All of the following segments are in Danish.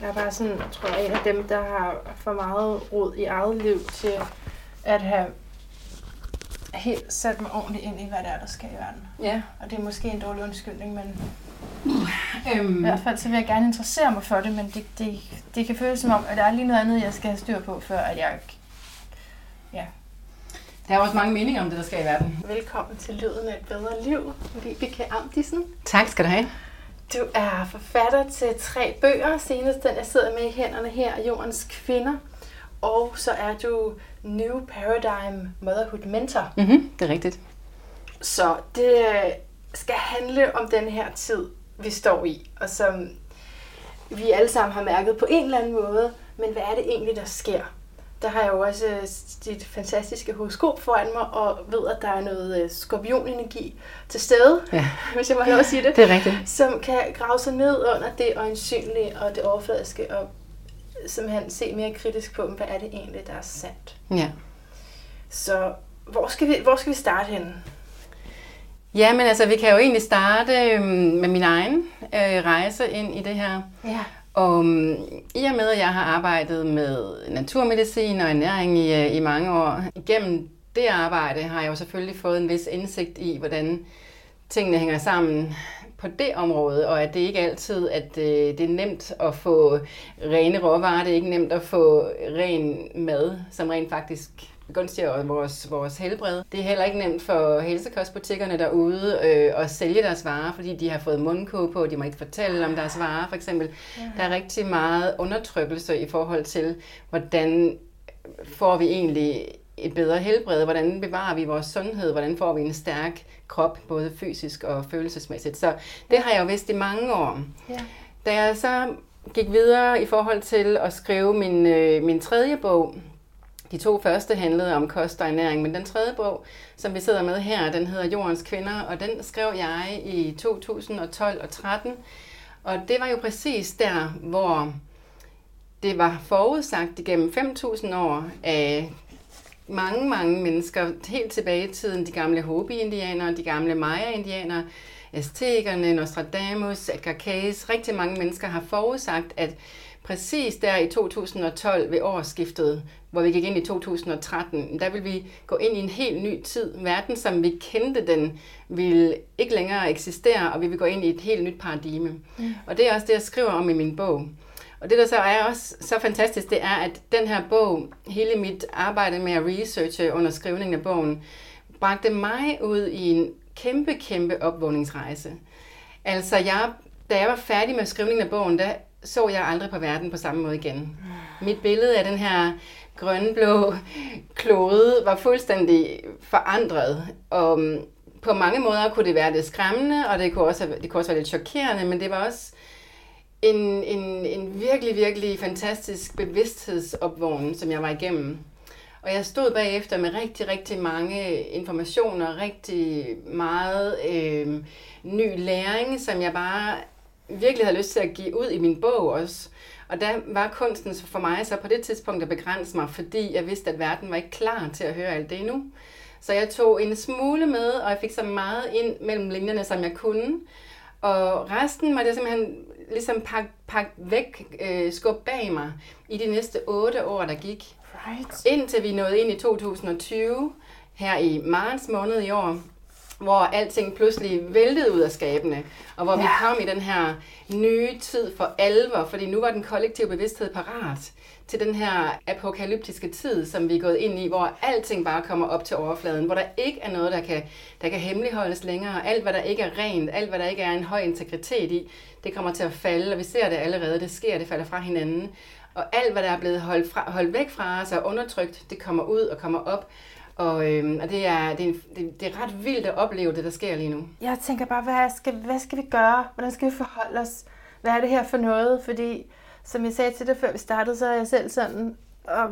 Jeg er bare sådan, jeg tror, en af dem, der har for meget rod i eget liv til at have helt sat mig ordentligt ind i, hvad det er, der skal i verden. Ja. Og det er måske en dårlig undskyldning, men Øhm, i hvert fald så vil jeg gerne interessere mig for det, men det, det, det kan føles som om, at der er lige noget andet, jeg skal have styr på, før at jeg... Ja. der er også mange meninger om det, der skal i verden. Velkommen til Lyden af et bedre liv, Vibeke Amdisen. Tak skal du have. Du er forfatter til tre bøger. Senest den, jeg sidder med i hænderne her, Jordens Kvinder. Og så er du New Paradigm Motherhood Mentor. Mm-hmm, det er rigtigt. Så det øh, skal handle om den her tid, vi står i, og som vi alle sammen har mærket på en eller anden måde. Men hvad er det egentlig, der sker? Der har jeg jo også øh, dit fantastiske horoskop foran mig, og ved, at der er noget øh, skorpionenergi til stede, Ja, hvis jeg må have lov at sige det det er rigtigt. som kan grave sig ned under det øjensynlige og det overfladiske, og simpelthen se mere kritisk på, hvad er det egentlig, der er sandt. Ja. Så hvor skal vi, hvor skal vi starte henne? Ja, men altså, vi kan jo egentlig starte øhm, med min egen øh, rejse ind i det her. Ja. Og øhm, i og med, at jeg har arbejdet med naturmedicin og ernæring i, øh, i mange år, igennem det arbejde har jeg jo selvfølgelig fået en vis indsigt i, hvordan tingene hænger sammen på det område, og at det ikke altid at øh, det er nemt at få rene råvarer, det er ikke nemt at få ren mad, som rent faktisk begunstiger vores, vores helbred. Det er heller ikke nemt for helsekostbutikkerne derude øh, at sælge deres varer, fordi de har fået mundkåb på, de må ikke fortælle om deres varer, for eksempel. Der er rigtig meget undertrykkelse i forhold til, hvordan får vi egentlig et bedre helbred, hvordan bevarer vi vores sundhed, hvordan får vi en stærk krop, både fysisk og følelsesmæssigt. Så det har jeg jo vidst i mange år. Ja. Da jeg så gik videre i forhold til at skrive min, øh, min tredje bog, de to første handlede om kost og ernæring, men den tredje bog, som vi sidder med her, den hedder Jordens Kvinder, og den skrev jeg i 2012 og 13. Og det var jo præcis der, hvor det var forudsagt igennem 5.000 år af mange, mange mennesker, helt tilbage i tiden, de gamle Hopi-indianere, de gamle Maya-indianere, Aztekerne, Nostradamus, Edgar Cayce, rigtig mange mennesker har forudsagt, at præcis der i 2012 ved årsskiftet, hvor vi gik ind i 2013, der vil vi gå ind i en helt ny tid. Verden, som vi kendte den, vil ikke længere eksistere, og vi vil gå ind i et helt nyt paradigme. Mm. Og det er også det, jeg skriver om i min bog. Og det, der så er også så fantastisk, det er, at den her bog, hele mit arbejde med at researche under skrivningen af bogen, bragte mig ud i en kæmpe, kæmpe opvågningsrejse. Altså, jeg, da jeg var færdig med skrivningen af bogen, der så jeg aldrig på verden på samme måde igen. Mit billede af den her grønblå klode var fuldstændig forandret. Og mm, på mange måder kunne det være lidt skræmmende, og det kunne også, det kunne også være lidt chokerende, men det var også en, en, en virkelig, virkelig fantastisk bevidsthedsopvågning, som jeg var igennem. Og jeg stod bagefter med rigtig, rigtig mange informationer, rigtig meget øh, ny læring, som jeg bare virkelig havde lyst til at give ud i min bog også. Og der var kunsten for mig så på det tidspunkt at begrænse mig, fordi jeg vidste, at verden var ikke klar til at høre alt det endnu. Så jeg tog en smule med, og jeg fik så meget ind mellem linjerne, som jeg kunne. Og resten måtte jeg simpelthen ligesom pakke pak væk, øh, skubbe bag mig i de næste otte år, der gik. Right. Indtil vi nåede ind i 2020, her i marts måned i år, hvor alting pludselig væltede ud af skabene, og hvor ja. vi kom i den her nye tid for alvor, fordi nu var den kollektive bevidsthed parat til den her apokalyptiske tid, som vi er gået ind i, hvor alting bare kommer op til overfladen, hvor der ikke er noget, der kan, der kan hemmeligholdes længere. Alt, hvad der ikke er rent, alt, hvad der ikke er en høj integritet i, det kommer til at falde, og vi ser det allerede, det sker, det falder fra hinanden. Og alt, hvad der er blevet holdt, fra, holdt væk fra os og undertrykt, det kommer ud og kommer op. Og, øhm, og det, er, det, er, det, det er ret vildt at opleve det, der sker lige nu. Jeg tænker bare, hvad skal, hvad skal vi gøre? Hvordan skal vi forholde os? Hvad er det her for noget? Fordi, som jeg sagde til dig før vi startede, så er jeg selv sådan, og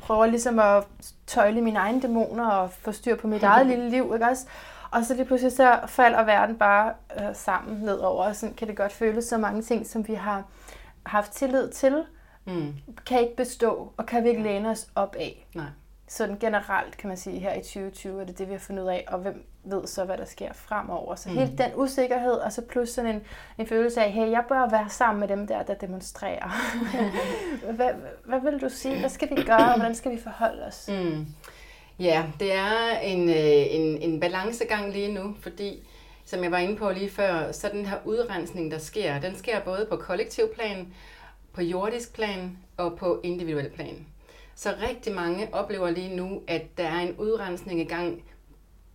prøver ligesom at tøjle mine egne dæmoner og få styr på mit eget lille liv, ikke også? Og så lige pludselig så falder verden bare øh, sammen nedover, og sådan kan det godt føles så mange ting, som vi har haft tillid til, Mm. kan ikke bestå, og kan vi ikke læne os op af. Nej. Sådan generelt, kan man sige, her i 2020, er det det, vi har fundet ud af, og hvem ved så, hvad der sker fremover. Så mm. hele den usikkerhed, og så plus sådan en, en følelse af, hey, jeg bør være sammen med dem der, der demonstrerer. hvad, hvad vil du sige? Hvad skal vi gøre, og hvordan skal vi forholde os? Mm. Ja, det er en, øh, en, en balancegang lige nu, fordi som jeg var inde på lige før, så den her udrensning, der sker, den sker både på kollektiv plan, på jordisk plan og på individuel plan. Så rigtig mange oplever lige nu, at der er en udrensning i gang,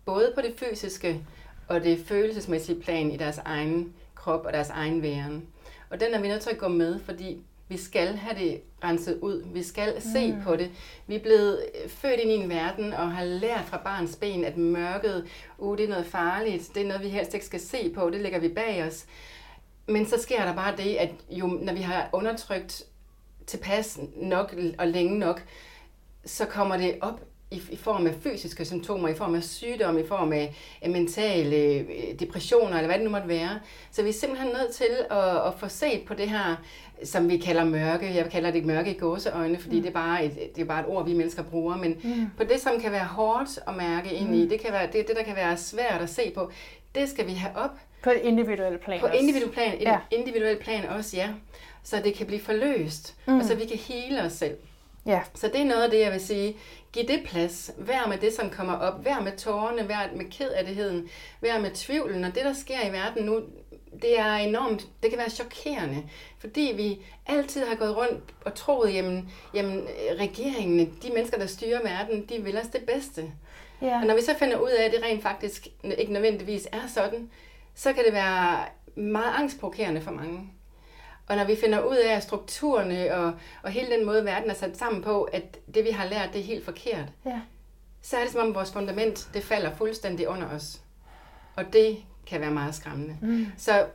både på det fysiske og det følelsesmæssige plan i deres egen krop og deres egen væren. Og den er vi nødt til at gå med, fordi vi skal have det renset ud. Vi skal se mm. på det. Vi er blevet født ind i en verden og har lært fra barns ben, at mørket, uh, det er noget farligt. Det er noget, vi helst ikke skal se på. Det lægger vi bag os. Men så sker der bare det, at jo, når vi har undertrykt tilpas nok og længe nok, så kommer det op i, i form af fysiske symptomer, i form af sygdom, i form af, af mentale øh, depressioner, eller hvad det nu måtte være. Så vi er simpelthen nødt til at, at få set på det her, som vi kalder mørke. Jeg kalder det mørke i gåseøjne, fordi mm. det, er bare et, det er bare et ord, vi mennesker bruger. Men mm. på det, som kan være hårdt at mærke ind i, mm. det, kan være, det, det, der kan være svært at se på, det skal vi have op. På et individuelt plan På også. individuelt plan, ja. individuelt plan også, ja. Så det kan blive forløst, mm. og så vi kan hele os selv. Ja. Så det er noget af det, jeg vil sige. Giv det plads. Vær med det, som kommer op. Vær med tårerne. Vær med kedattigheden. Vær med tvivlen. Og det, der sker i verden nu, det er enormt, det kan være chokerende, fordi vi altid har gået rundt og troet, jamen, jamen regeringen, de mennesker, der styrer verden, de vil os det bedste. Ja. Og når vi så finder ud af, at det rent faktisk ikke nødvendigvis er sådan, så kan det være meget angstprovokerende for mange. Og når vi finder ud af strukturerne og, og hele den måde, verden er sat sammen på, at det vi har lært, det er helt forkert, ja. så er det som om vores fundament, det falder fuldstændig under os. Og det kan være meget skræmmende. Mm. Så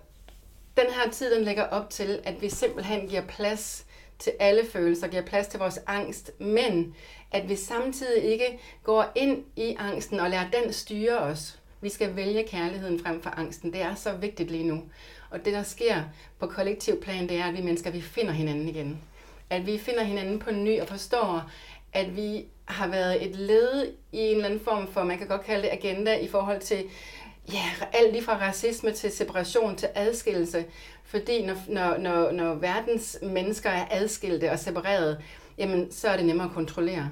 den her tid, den lægger op til, at vi simpelthen giver plads til alle følelser, giver plads til vores angst, men at vi samtidig ikke går ind i angsten og lader den styre os. Vi skal vælge kærligheden frem for angsten. Det er så vigtigt lige nu. Og det, der sker på kollektiv plan, det er, at vi mennesker, vi finder hinanden igen. At vi finder hinanden på ny og forstår, at vi har været et led i en eller anden form for, man kan godt kalde det agenda, i forhold til ja, alt lige fra racisme til separation til adskillelse. Fordi når, når, når, når verdens mennesker er adskilte og separeret, jamen så er det nemmere at kontrollere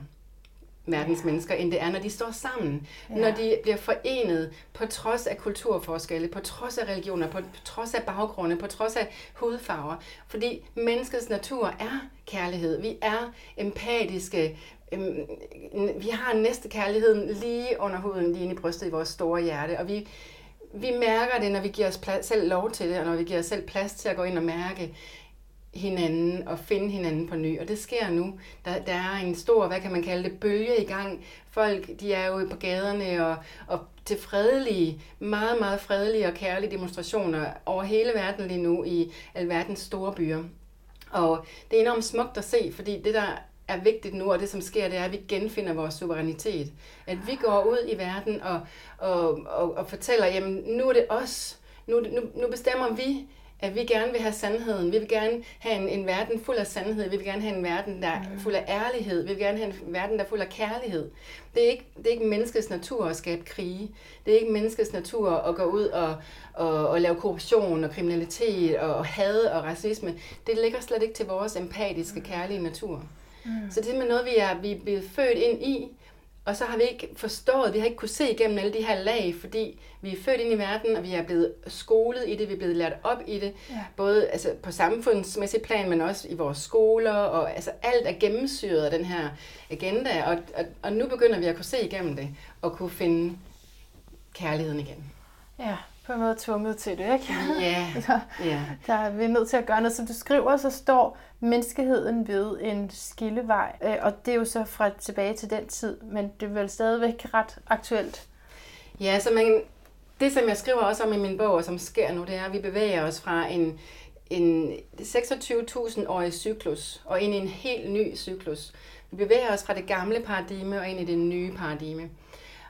verdens ja. mennesker, end det er, når de står sammen. Ja. Når de bliver forenet på trods af kulturforskelle, på trods af religioner, på trods af baggrunde, på trods af hudfarver. Fordi menneskets natur er kærlighed. Vi er empatiske. Øhm, vi har næste kærligheden lige under huden, lige inde i brystet i vores store hjerte. Og vi, vi mærker det, når vi giver os plads, selv lov til det, og når vi giver os selv plads til at gå ind og mærke, hinanden og finde hinanden på ny. Og det sker nu. Der, der er en stor, hvad kan man kalde det, bølge i gang. Folk, de er jo på gaderne og, og til fredelige, meget, meget fredelige og kærlige demonstrationer over hele verden lige nu i alverdens store byer. Og det er enormt smukt at se, fordi det der er vigtigt nu, og det som sker, det er, at vi genfinder vores suverænitet. At vi går ud i verden og, og, og, og fortæller, jamen nu er det os, nu, nu, nu bestemmer vi, at vi gerne vil have sandheden. Vi vil gerne have en, en verden fuld af sandhed. Vi vil gerne have en verden, der er mm. fuld af ærlighed. Vi vil gerne have en verden, der er fuld af kærlighed. Det er ikke, det er ikke menneskets natur at skabe krige. Det er ikke menneskets natur at gå ud og, og, og lave korruption og kriminalitet og had og racisme. Det ligger slet ikke til vores empatiske, mm. kærlige natur. Mm. Så det er simpelthen noget, vi er, vi er blevet født ind i, og så har vi ikke forstået, vi har ikke kunne se igennem alle de her lag, fordi vi er født ind i verden, og vi er blevet skolet i det, vi er blevet lært op i det. Ja. Både altså, på samfundsmæssigt plan, men også i vores skoler, og altså, alt er gennemsyret af den her agenda, og, og, og nu begynder vi at kunne se igennem det, og kunne finde kærligheden igen. Ja, på en måde tvunget til det, ikke? Ja. Yeah. yeah. Der er vi nødt til at gøre noget. Som du skriver, så står menneskeheden ved en skillevej. Øh, og det er jo så fra tilbage til den tid, men det er vel stadigvæk ret aktuelt. Ja, så man, det som jeg skriver også om i min bog, og som sker nu, det er, at vi bevæger os fra en, en 26.000-årig cyklus og ind i en helt ny cyklus. Vi bevæger os fra det gamle paradigme og ind i det nye paradigme.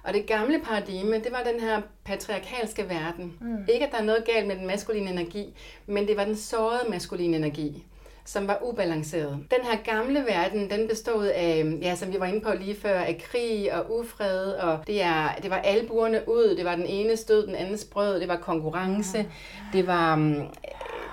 Og det gamle paradigme, det var den her patriarkalske verden. Mm. Ikke, at der er noget galt med den maskuline energi, men det var den sårede maskuline energi. Som var ubalanceret. Den her gamle verden, den bestod af, ja, som vi var inde på lige før, af krig og ufred, og det, er, det var albuerne ud, det var den ene stød, den anden sprød, det var konkurrence, det var, mm,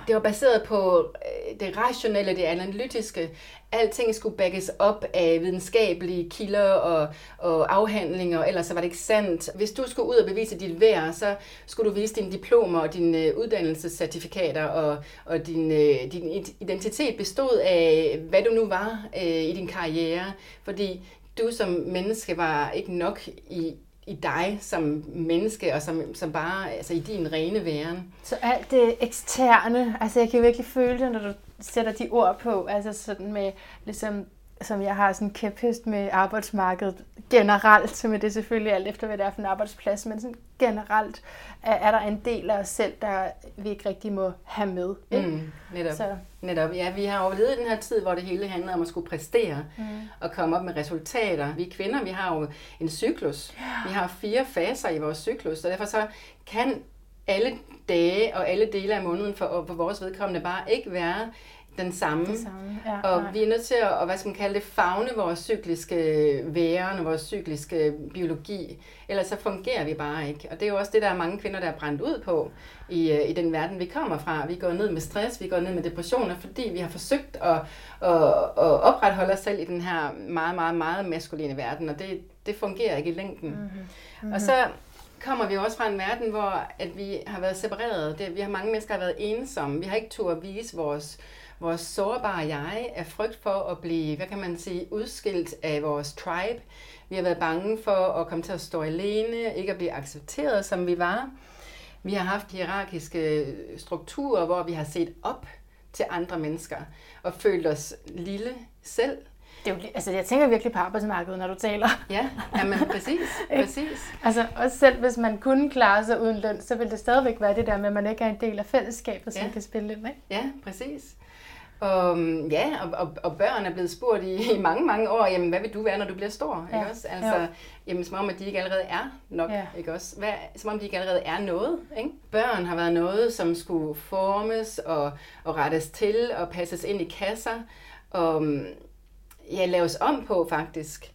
det var baseret på øh, det rationelle, det analytiske. Alting skulle backes op af videnskabelige kilder og, og afhandlinger, ellers så var det ikke sandt. Hvis du skulle ud og bevise dit værd, så skulle du vise dine diplomer og dine øh, uddannelsescertifikater, og, og din, øh, din identitet bestod af, hvad du nu var øh, i din karriere. Fordi du som menneske var ikke nok i, i dig som menneske, og som, som bare altså i din rene væren. Så alt det eksterne, altså jeg kan virkelig føle det, når du sætter de ord på, altså sådan med, ligesom, som jeg har sådan en kæphest med arbejdsmarkedet generelt, som er det selvfølgelig alt efter, hvad det er for en arbejdsplads, men sådan generelt er, er der en del af os selv, der vi ikke rigtig må have med. Ikke? Mm, netop. Så. netop. Ja, vi har overlevet den her tid, hvor det hele handler om at skulle præstere mm. og komme op med resultater. Vi kvinder, vi har jo en cyklus. Vi har fire faser i vores cyklus, og derfor så kan alle dage og alle dele af måneden for, for vores vedkommende bare ikke være den samme. Det samme. Ja, og nej. vi er nødt til at, hvad skal man kalde det, fagne vores cykliske væren og vores cykliske biologi. Ellers så fungerer vi bare ikke. Og det er jo også det, der er mange kvinder, der er brændt ud på i, øh, i den verden, vi kommer fra. Vi går ned med stress, vi går ned med depressioner, fordi vi har forsøgt at, at, at opretholde os selv i den her meget, meget, meget maskuline verden. Og det, det fungerer ikke i længden. Mm-hmm. Mm-hmm. Og så kommer vi også fra en verden, hvor at vi har været separeret. Det, vi har mange mennesker, har været ensomme. Vi har ikke tur at vise vores, vores sårbare jeg af frygt for at blive, hvad kan man sige, udskilt af vores tribe. Vi har været bange for at komme til at stå alene, ikke at blive accepteret, som vi var. Vi har haft hierarkiske strukturer, hvor vi har set op til andre mennesker og følt os lille selv det er jo, altså, jeg tænker virkelig på arbejdsmarkedet, når du taler. Ja, jamen, præcis. præcis. altså, også selv hvis man kunne klare sig uden løn, så vil det stadigvæk være det der med, at man ikke er en del af fællesskabet, som ja. kan spille ind. Ikke? Ja, præcis. Og, ja, og, og, og børn er blevet spurgt i, i mange, mange år, jamen, hvad vil du være, når du bliver stor? Ja. Ikke også? Altså, jamen, som om, at de ikke allerede er nok. Ja. Ikke også? Hvad, som om, de ikke allerede er noget. Ikke? Børn har været noget, som skulle formes og, og rettes til og passes ind i kasser. Og, ja, laves om på faktisk.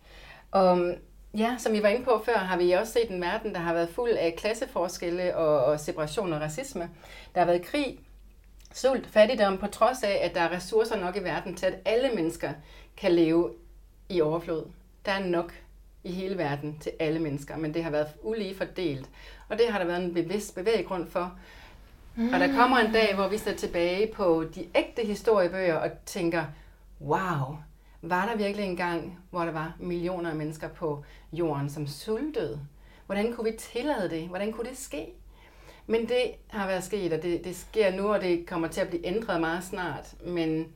Og ja, som vi var inde på før, har vi også set en verden, der har været fuld af klasseforskelle og, og separation og racisme. Der har været krig, sult, fattigdom, på trods af, at der er ressourcer nok i verden til, at alle mennesker kan leve i overflod. Der er nok i hele verden til alle mennesker, men det har været ulige fordelt. Og det har der været en bevidst bevæggrund for. Mm. Og der kommer en dag, hvor vi står tilbage på de ægte historiebøger og tænker, wow, var der virkelig en gang, hvor der var millioner af mennesker på jorden, som sultede? Hvordan kunne vi tillade det? Hvordan kunne det ske? Men det har været sket, og det, det sker nu, og det kommer til at blive ændret meget snart. Men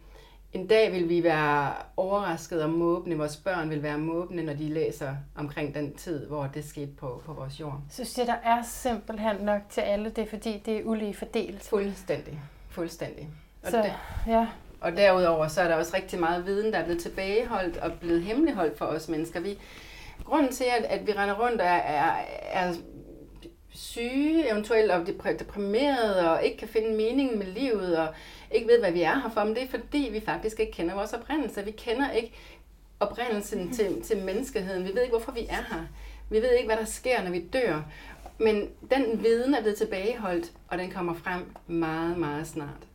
en dag vil vi være overrasket og måbne. Vores børn vil være måbne, når de læser omkring den tid, hvor det skete på, på vores jord. Så det, der er simpelthen nok til alle, det er fordi, det er ulige fordelt? Fuldstændig. Fuldstændig. Og så, det, ja. Og derudover så er der også rigtig meget viden, der er blevet tilbageholdt og blevet hemmeligholdt for os mennesker. Vi, grunden til, at, at vi render rundt og er, er, er syge eventuelt og deprimerede og ikke kan finde meningen med livet og ikke ved, hvad vi er her for, men det er fordi, vi faktisk ikke kender vores oprindelse. Vi kender ikke oprindelsen til, til menneskeheden. Vi ved ikke, hvorfor vi er her. Vi ved ikke, hvad der sker, når vi dør. Men den viden er blevet tilbageholdt, og den kommer frem meget, meget snart.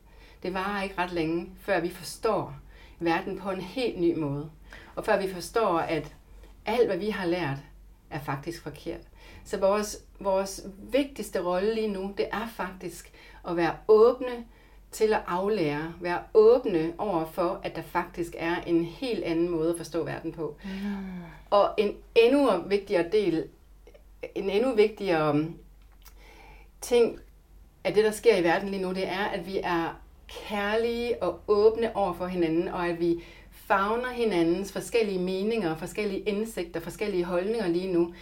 Det varer ikke ret længe, før vi forstår verden på en helt ny måde. Og før vi forstår, at alt, hvad vi har lært, er faktisk forkert. Så vores, vores vigtigste rolle lige nu, det er faktisk at være åbne til at aflære, være åbne over for, at der faktisk er en helt anden måde at forstå verden på. Mm. Og en endnu vigtigere del, en endnu vigtigere ting af det, der sker i verden lige nu, det er, at vi er kærlige og åbne over for hinanden, og at vi fagner hinandens forskellige meninger, forskellige indsigter, forskellige holdninger lige nu.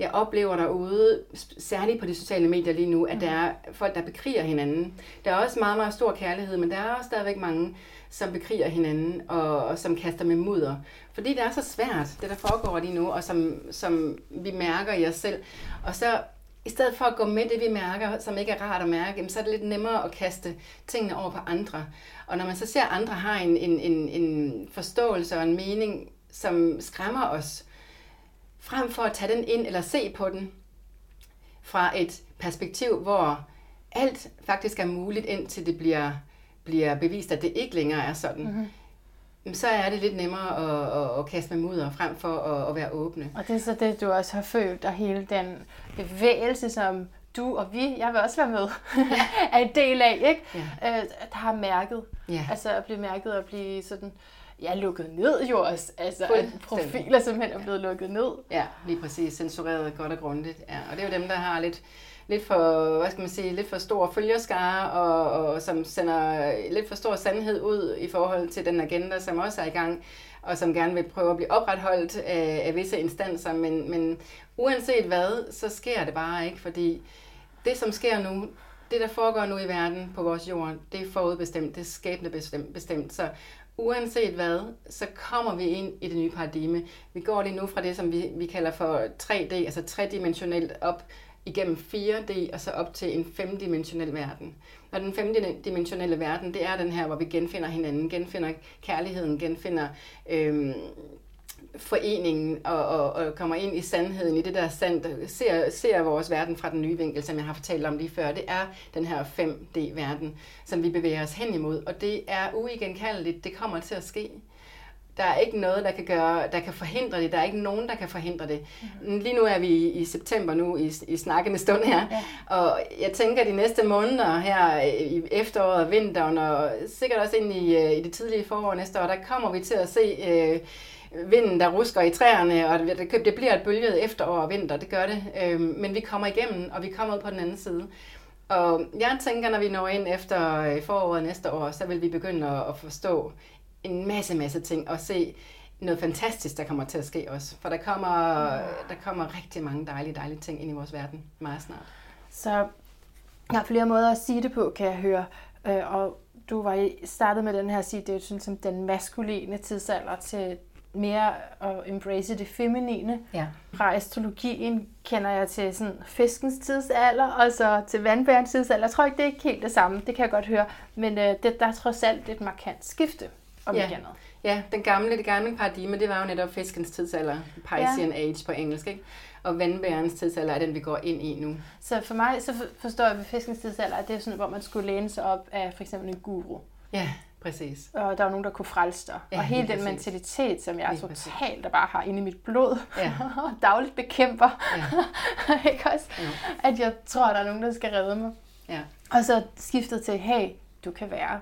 Jeg oplever derude, særligt på de sociale medier lige nu, at mm. der er folk, der bekriger hinanden. Der er også meget, meget stor kærlighed, men der er også stadigvæk mange, som bekriger hinanden og, og som kaster med mudder. Fordi det er så svært, det der foregår lige nu, og som, som vi mærker i os selv. Og så i stedet for at gå med det, vi mærker, som ikke er rart at mærke, så er det lidt nemmere at kaste tingene over på andre. Og når man så ser, at andre har en, en, en, en forståelse og en mening, som skræmmer os, frem for at tage den ind eller se på den fra et perspektiv, hvor alt faktisk er muligt, indtil det bliver, bliver bevist, at det ikke længere er sådan, mm-hmm. så er det lidt nemmere at, at, at kaste med mudder, frem for at, at være åbne. Og det er så det, du også har følt, og hele den bevægelse, som du og vi, jeg vil også være med, er en del af, ikke? Ja. Øh, der har mærket. Ja. Altså at blive mærket og blive sådan, ja, lukket ned jo også. Altså, at profiler simpelthen er blevet lukket ned. Ja, lige præcis. Censureret godt og grundigt. Ja. Og det er jo dem, der har lidt, lidt for, hvad skal man sige, lidt for stor følgerskare, og, og som sender lidt for stor sandhed ud i forhold til den agenda, som også er i gang, og som gerne vil prøve at blive opretholdt af, af visse instanser. Men, men uanset hvad, så sker det bare ikke, fordi det, som sker nu, det, der foregår nu i verden på vores jord, det er forudbestemt, det er skæbne bestemt. bestemt. Så uanset hvad, så kommer vi ind i det nye paradigme. Vi går lige nu fra det, som vi, vi kalder for 3D, altså tredimensionelt op igennem 4D og så op til en femdimensionel verden. Og den femdimensionelle verden, det er den her, hvor vi genfinder hinanden, genfinder kærligheden, genfinder øhm, foreningen og, og, og kommer ind i sandheden, i det der sandt, ser, ser vores verden fra den nye vinkel, som jeg har fortalt om lige før. Det er den her 5D-verden, som vi bevæger os hen imod, og det er uigenkaldeligt. Det kommer til at ske. Der er ikke noget, der kan, gøre, der kan forhindre det. Der er ikke nogen, der kan forhindre det. Mm-hmm. Lige nu er vi i september nu, i, i snakkende stund her. Ja. Og jeg tænker, de næste måneder her i efteråret og vinteren, og sikkert også ind i, øh, i det tidlige forår næste år, der kommer vi til at se øh, vinden, der rusker i træerne, og det, det bliver et bølget efterår og vinter, det gør det. Øh, men vi kommer igennem, og vi kommer ud på den anden side. Og jeg tænker, når vi når ind efter øh, foråret næste år, så vil vi begynde at forstå en masse, masse ting og se noget fantastisk, der kommer til at ske også. For der kommer, der kommer rigtig mange dejlige, dejlige ting ind i vores verden meget snart. Så der er flere måder at sige det på, kan jeg høre. Øh, og du var startet med den her sige, det er sådan som den maskuline tidsalder til mere at embrace det feminine. Ja. Fra astrologien kender jeg til sådan fiskens tidsalder, og så til vandbærens tidsalder. Jeg tror ikke, det er ikke helt det samme, det kan jeg godt høre, men øh, det, der er trods alt et markant skifte, om ja. ikke andet. Ja, den gamle, det gamle paradigme, det var jo netop fiskens tidsalder, Piscean ja. Age på engelsk, ikke? Og vandbærens tidsalder er den, vi går ind i nu. Så for mig, så forstår jeg ved fiskens tidsalder, at det er sådan, hvor man skulle læne sig op af for eksempel en guru. Ja, præcis. Og der var nogen, der kunne frelse dig. Ja, og hele den præcis. mentalitet, som jeg lige totalt der bare har inde i mit blod, ja. og dagligt bekæmper, ja. ikke også? Ja. At jeg tror, at der er nogen, der skal redde mig. Ja. Og så skiftet til, hey, du kan være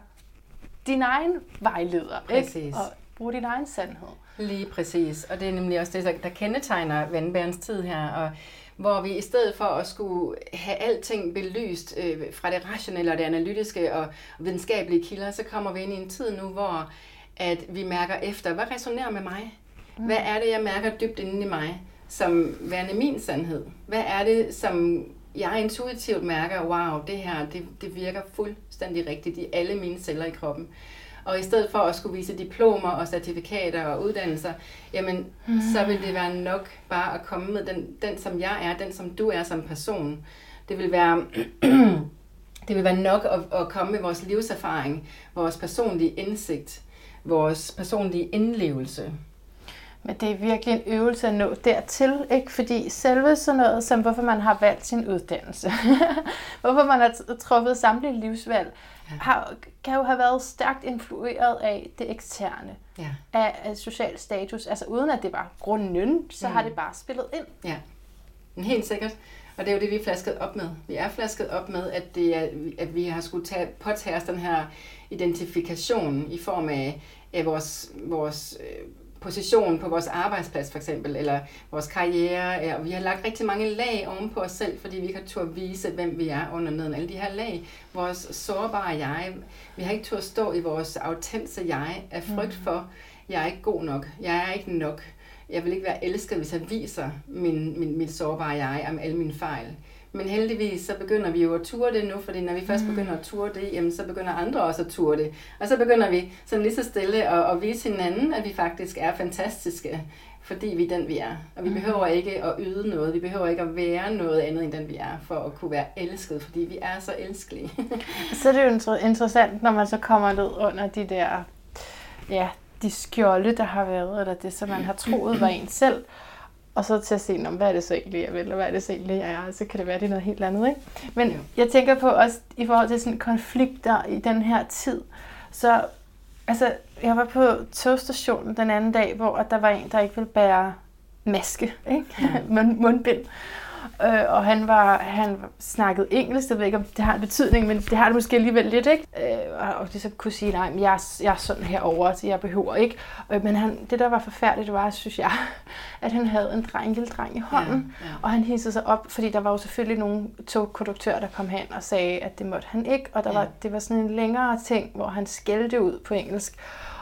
din egen vejleder, præcis. ikke? Og bruge din egen sandhed. Lige præcis. Og det er nemlig også det, der kendetegner vandbærens tid her. Og hvor vi i stedet for at skulle have alting belyst øh, fra det rationelle og det analytiske og videnskabelige kilder, så kommer vi ind i en tid nu, hvor at vi mærker efter, hvad resonerer med mig? Hvad er det, jeg mærker dybt inde i mig, som værende min sandhed? Hvad er det, som jeg intuitivt mærker, wow, det her, det, det virker fuldstændig rigtigt i alle mine celler i kroppen. Og i stedet for at skulle vise diplomer og certifikater og uddannelser, jamen, mm. så vil det være nok bare at komme med den, den, som jeg er, den, som du er som person. Det vil være, det vil være nok at, at komme med vores livserfaring, vores personlige indsigt, vores personlige indlevelse. Men det er virkelig en øvelse at nå dertil, ikke? Fordi selve sådan noget, som hvorfor man har valgt sin uddannelse, hvorfor man har truffet samtlige livsvalg, ja. har, kan jo have været stærkt influeret af det eksterne, ja. af, af social status. Altså uden at det var grunden, så mm. har det bare spillet ind. Ja, Men helt sikkert. Og det er jo det, vi er flasket op med. Vi er flasket op med, at, det er, at vi har skulle tage, påtage os den her identifikation i form af, af vores, vores øh, position på vores arbejdsplads for eksempel, eller vores karriere, og vi har lagt rigtig mange lag oven på os selv, fordi vi ikke har turde vise, hvem vi er under neden. Alle de her lag, vores sårbare jeg, vi har ikke turde stå i vores autentiske jeg af frygt mm. for, jeg er ikke god nok, jeg er ikke nok, jeg vil ikke være elsket, hvis jeg viser min, min, mit sårbare jeg om alle mine fejl. Men heldigvis, så begynder vi jo at ture det nu, fordi når vi først mm. begynder at ture det, jamen, så begynder andre også at ture det. Og så begynder vi sådan lige så stille at, at vise hinanden, at vi faktisk er fantastiske, fordi vi er den, vi er. Og vi mm. behøver ikke at yde noget, vi behøver ikke at være noget andet end den, vi er, for at kunne være elsket, fordi vi er så elskelige. så er det jo interessant, når man så kommer ned under de der, ja, de skjolde, der har været, eller det, som man har troet var en selv, og så til at se, hvad er det så egentlig, jeg vil, og hvad er det så egentlig, jeg er, så kan det være, det er noget helt andet. Ikke? Men jeg tænker på også i forhold til sådan konflikter i den her tid, så altså, jeg var på togstationen den anden dag, hvor der var en, der ikke ville bære maske, ikke? Ja. mundbind. Øh, og han var han snakkede engelsk, jeg ved ikke, om det har en betydning, men det har det måske alligevel lidt, ikke? Øh, og det så kunne sige, nej, men jeg, jeg er sådan herovre, så jeg behøver ikke. Øh, men han, det, der var forfærdeligt, var, synes jeg, at han havde en dreng, lille dreng i hånden, ja, ja. og han hissede sig op, fordi der var jo selvfølgelig nogle togkonduktører, der kom hen og sagde, at det måtte han ikke, og der ja. var, det var sådan en længere ting, hvor han skældte ud på engelsk.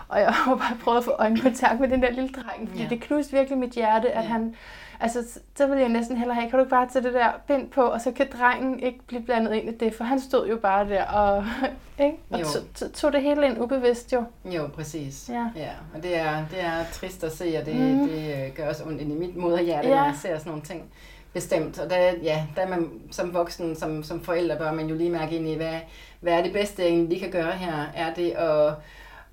Og jeg har bare prøvet at få øjenkontakt med den der lille dreng, fordi ja. det knuste virkelig mit hjerte, at ja. han Altså, så ville jeg næsten hellere have, kan du ikke bare tage det der bind på, og så kan drengen ikke blive blandet ind i det, for han stod jo bare der og, ikke? og tog, tog det hele ind ubevidst jo. Jo, præcis. Ja. ja. Og det er, det er trist at se, og det, mm. det øh, gør også ondt ind i mit moderhjerte, ja. når jeg ser sådan nogle ting. Bestemt. Og der, ja, der er man som voksen, som, som forældre, bør man jo lige mærke ind i, hvad, hvad er det bedste, egentlig, vi kan gøre her? Er det at,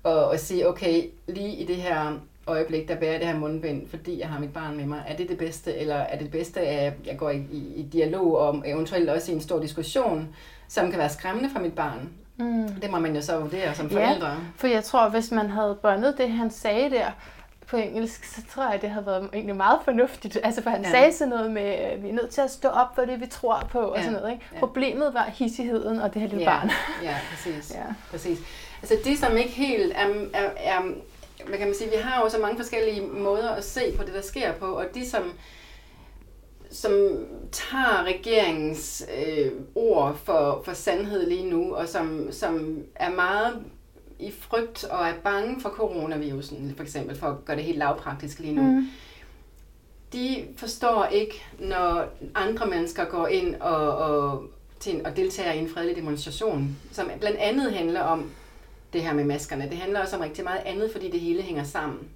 at, at sige, okay, lige i det her øjeblik, der bærer det her mundbind, fordi jeg har mit barn med mig. Er det det bedste, eller er det det bedste, at jeg går i, i, i dialog om, eventuelt også i en stor diskussion, som kan være skræmmende for mit barn? Mm. Det må man jo så vurdere som forældre. Ja, for jeg tror, hvis man havde båndet det, han sagde der, på engelsk, så tror jeg, det havde været egentlig meget fornuftigt. Altså, for han ja. sagde sådan noget med, at vi er nødt til at stå op for det, vi tror på, og ja. sådan noget. Ikke? Ja. Problemet var hissigheden og det her lille ja. barn. Ja, præcis. ja. præcis. Altså, det som ikke helt er, er, er hvad kan man sige, vi har jo så mange forskellige måder at se på det, der sker på, og de, som, som tager regeringens øh, ord for, for sandhed lige nu, og som, som er meget i frygt og er bange for coronavirusen, for eksempel, for at gøre det helt lavpraktisk lige nu, mm. de forstår ikke, når andre mennesker går ind og, og, til, og deltager i en fredelig demonstration, som blandt andet handler om det her med maskerne. Det handler også om rigtig meget andet, fordi det hele hænger sammen.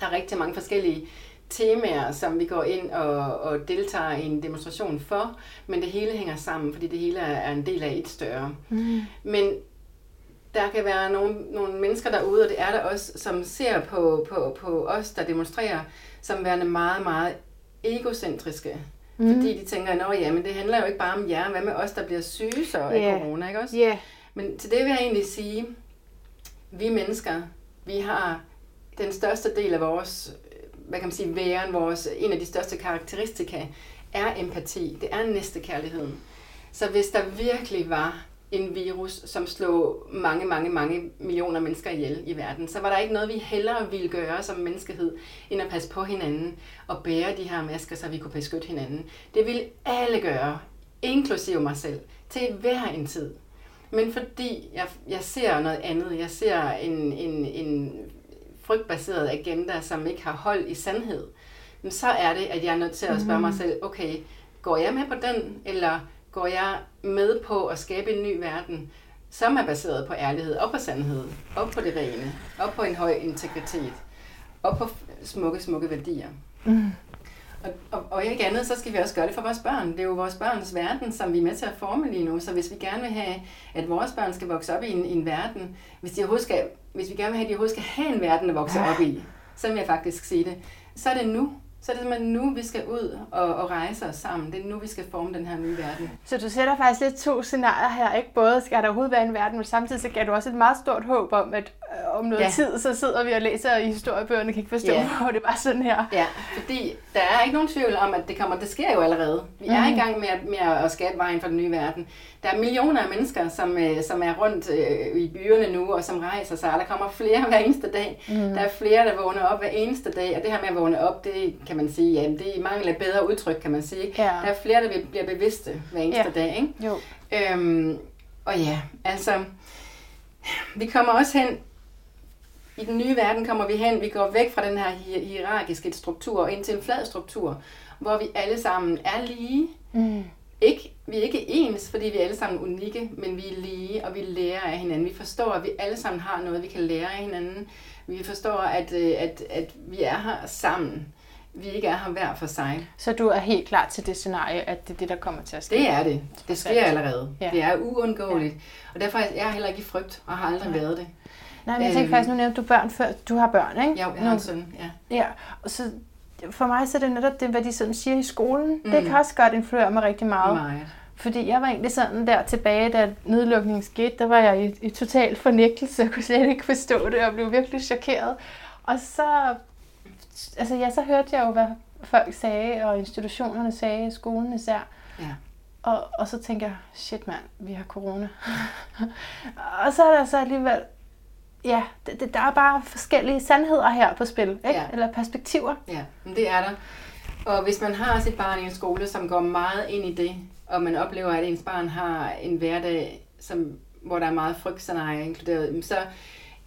Der er rigtig mange forskellige temaer, som vi går ind og, og deltager i en demonstration for, men det hele hænger sammen, fordi det hele er en del af et større. Mm. Men der kan være nogle, nogle mennesker derude, og det er der også, som ser på, på, på os, der demonstrerer, som værende meget, meget egocentriske. Mm. Fordi de tænker, at ja, men det handler jo ikke bare om jer, hvad med os, der bliver syge så af yeah. corona, ikke også? Yeah. Men til det vil jeg egentlig sige, vi mennesker, vi har den største del af vores, hvad kan man sige, væren, vores, en af de største karakteristika, er empati. Det er næstekærligheden. Så hvis der virkelig var en virus, som slog mange, mange, mange millioner mennesker ihjel i verden, så var der ikke noget, vi hellere ville gøre som menneskehed, end at passe på hinanden og bære de her masker, så vi kunne beskytte hinanden. Det ville alle gøre, inklusive mig selv, til hver en tid. Men fordi jeg, jeg ser noget andet, jeg ser en, en, en frygtbaseret agenda, som ikke har hold i sandhed, så er det, at jeg er nødt til at spørge mig mhm. selv, okay, går jeg med på den, eller går jeg med på at skabe en ny verden, som er baseret på ærlighed og på sandhed, og på det rene, og på en høj integritet, og på smukke, smukke værdier. Mm. Og, og, og ikke andet, så skal vi også gøre det for vores børn. Det er jo vores børns verden, som vi er med til at forme lige nu. Så hvis vi gerne vil have, at vores børn skal vokse op i en, i en verden, hvis, de skal, hvis vi gerne vil have, at de overhovedet skal have en verden at vokse op i, så vil jeg faktisk sige det, så er det nu. Så er det simpelthen nu, vi skal ud og, og rejse os sammen. Det er nu, vi skal forme den her nye verden. Så du sætter faktisk lidt to scenarier her, ikke? Både skal der overhovedet være en verden, men samtidig så gav du også et meget stort håb om, at øh, om noget ja. tid, så sidder vi og læser i historiebøgerne, kan ikke forstå, ja. hvor det var sådan her. Ja, fordi der er ikke nogen tvivl om, at det kommer, det sker jo allerede. Vi mm. er i mhm. gang med at, med at skabe vejen for den nye verden. Der er millioner af mennesker, som, øh, som er rundt øh, i byerne nu, og som rejser sig, og der kommer flere hver eneste dag. Mm. Der er flere, der vågner op hver eneste dag, og det her med at vågne op, det kan man sige, ja, det er mangel af bedre udtryk, kan man sige. Ja. Der er flere, der bliver bevidste hver eneste ja. dag. Ikke? Jo. Øhm, og ja, altså, vi kommer også hen i den nye verden kommer vi hen, vi går væk fra den her hierarkiske struktur og ind til en flad struktur, hvor vi alle sammen er lige. Mm. Ikke vi er ikke ens, fordi vi er alle sammen unikke, men vi er lige, og vi lærer af hinanden. Vi forstår, at vi alle sammen har noget, vi kan lære af hinanden. Vi forstår, at, øh, at, at vi er her sammen. Vi ikke er her hver for sig. Så du er helt klar til det scenarie, at det er det, der kommer til at ske? Det er det. Det sker allerede. Ja. Det er uundgåeligt. Og derfor er jeg heller ikke i frygt, og har aldrig Nej. været det. Nej, men jeg tænker faktisk, nu nævnte du børn før. Du har børn, ikke? Jeg har en søn, ja. Ja, og så for mig så er det netop det, hvad de sådan siger i skolen. Mm. Det kan også godt influere mig rigtig meget. Meget. Fordi jeg var egentlig sådan der tilbage, da nedlukningen skete, der var jeg i, i total fornægtelse og kunne slet ikke forstå det, og blev virkelig chokeret. Og så, altså ja, så hørte jeg jo, hvad folk sagde, og institutionerne sagde, skolen især. Ja. Og, og så tænker jeg, shit mand, vi har corona. og så er der så alligevel, ja, det, det, der er bare forskellige sandheder her på spil, ikke? Ja. eller perspektiver. Ja, men det er der. Og hvis man har sit barn i en skole, som går meget ind i det, og man oplever, at ens barn har en hverdag, som, hvor der er meget frygtscenarie inkluderet, så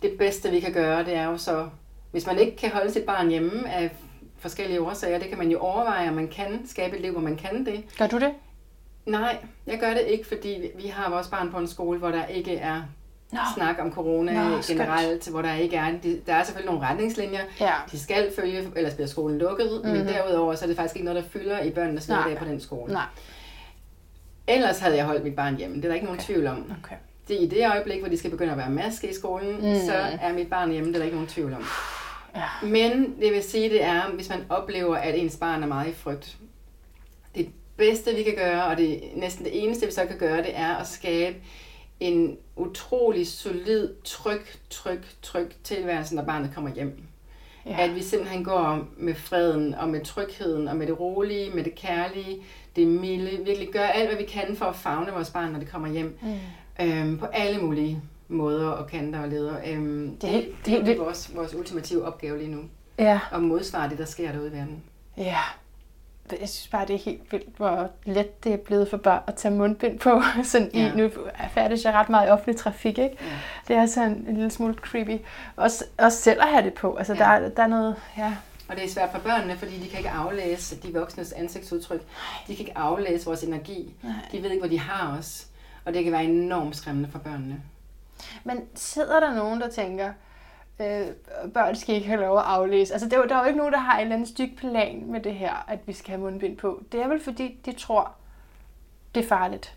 det bedste, vi kan gøre, det er jo så, hvis man ikke kan holde sit barn hjemme af forskellige årsager, det kan man jo overveje, om man kan skabe et liv, hvor man kan det. Gør du det? Nej, jeg gør det ikke, fordi vi- har vores barn på en skole, hvor der ikke er Nå. snak om corona Nå, skønt. generelt, hvor der ikke er, de- der er selvfølgelig nogle retningslinjer, Ja. de skal følge, ellers bliver skolen lukket, mm-hmm. men Mhm. derudover så er det faktisk ikke noget, der fylder i børnenes hverdag på den skole. Nej. Ellers havde jeg holdt mit barn hjemme, det er der ikke nogen Okay. tvivl om. Okay. Det er i det øjeblik, hvor de skal begynde at være maske i skolen, Mm. så er mit barn hjemme, det er der ikke nogen tvivl om. Ja. Men det vil sige, det er, hvis man oplever, at ens barn er meget i frygt. Det bedste, vi kan gøre, og det næsten det eneste, vi så kan gøre, det er at skabe en utrolig solid, tryg, tryg, tryg tilværelse, når barnet kommer hjem. Ja. At vi simpelthen går med freden og med trygheden og med det rolige, med det kærlige, det milde. Virkelig gør alt, hvad vi kan for at fagne vores barn, når det kommer hjem. Mm. Øhm, på alle mulige måder og kanter og leder. Øhm, det, er helt- det, det er helt vores, vores ultimative opgave lige nu. Ja. At modsvare det, der sker derude i verden. Ja. Jeg synes bare, det er helt vildt, hvor let det er blevet for børn at tage mundbind på. Sådan ja. I, nu færdes jeg ret meget i offentlig trafik, ikke? Ja. Det er sådan en lille smule creepy. Også, også selv at have det på. Altså, ja. Der, er- der er noget, ja. Og det er svært for børnene, fordi de kan ikke aflæse de voksnes ansigtsudtryk. De kan ikke aflæse vores energi. Nej. De ved ikke, hvor de har os. Og det kan være enormt skræmmende for børnene. Men sidder der nogen, der tænker, øh, børn skal ikke have lov at aflæse? Altså, der, er jo- der er jo ikke nogen, der har en eller anden styk plan med det her, at vi skal have mundbind på. Det er vel fordi, de tror, det er farligt.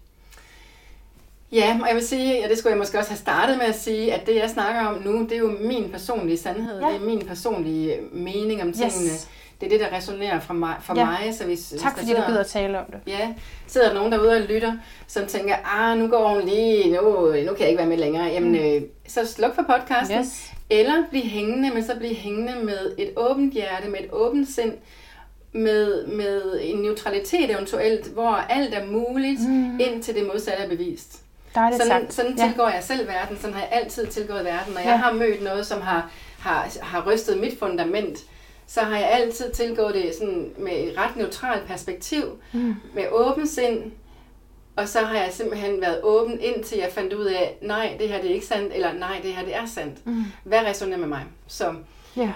Ja, og jeg vil sige, og det skulle jeg måske også have startet med at sige, at det jeg snakker om nu, det er jo min personlige sandhed. Ja. Det er min personlige mening om tingene. Yes. Det er det, der resonerer for mig. For Ja. mig så hvis, hvis Tak der fordi du sidder- gider at tale om det. Ja, sidder der nogen derude og lytter, som tænker, ah, nu går hun lige, nu, nu kan jeg ikke være med længere. Jamen, øh, så sluk for podcasten. Mm. Yes. Eller bliv hængende, men så bliv hængende med et åbent hjerte, med et åbent sind, med, med en neutralitet eventuelt, hvor alt er muligt, mm. indtil det modsatte er bevist. Dejligt Sådan, sagt. sådan Ja. tilgår jeg selv verden, sådan har jeg altid tilgået verden. Når Ja. jeg har mødt noget, som har, har, har rystet mit fundament, så har jeg altid tilgået det sådan med et ret neutralt perspektiv, Mm. med åben sind, og så har jeg simpelthen været åben, indtil jeg fandt ud af, nej, det her det er ikke sandt, eller nej, det her det er sandt. Mm. Hvad resonerer med mig? Så, Ja.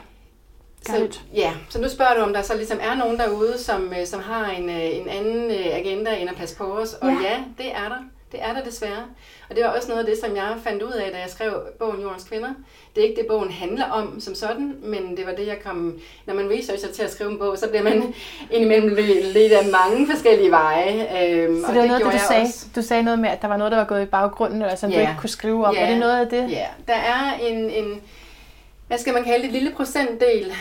så, ja, så nu spørger du, om der så ligesom er nogen derude, som, øh, som har en, øh, en anden øh, agenda end at passe på os. Og ja. ja, det er der. Det er der desværre. Og det var også noget af det, som jeg fandt ud af, da jeg skrev bogen Jordens Kvinder. Det er ikke det, bogen handler om som sådan, men det var det, jeg kom... Når man researcher til at skrive en bog, så bliver man indimellem le- ledt af mange forskellige veje. Øhm, Så det var noget, det, du sagde. også. Du sagde noget med, at der var noget, der var gået i baggrunden, eller som du Ja. ikke kunne skrive om. Ja. Er det noget af det? Ja, der er en, en, hvad skal man kalde det, lille procentdel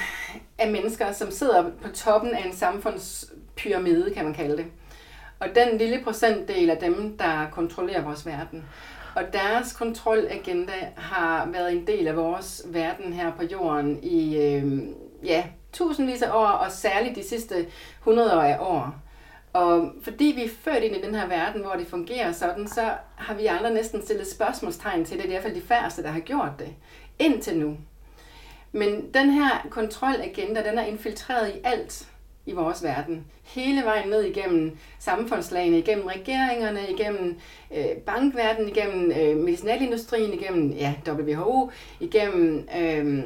af mennesker, som sidder på toppen af en samfundspyramide, kan man kalde det. Og den lille procentdel af dem, der kontrollerer vores verden. Og deres kontrolagenda har været en del af vores verden her på jorden i øh, ja, tusindvis af år, og særligt de sidste 100 af år. Og fordi vi er født ind i den her verden, hvor det fungerer sådan, så har vi aldrig næsten stillet spørgsmålstegn til det. Det er i hvert fald de færreste, der har gjort det. Indtil nu. Men den her kontrolagenda, den er infiltreret i alt i vores verden. Hele vejen ned igennem samfundslagene, igennem regeringerne, igennem øh, bankverdenen, igennem øh, medicinalindustrien, igennem ja, WHO, igennem øh,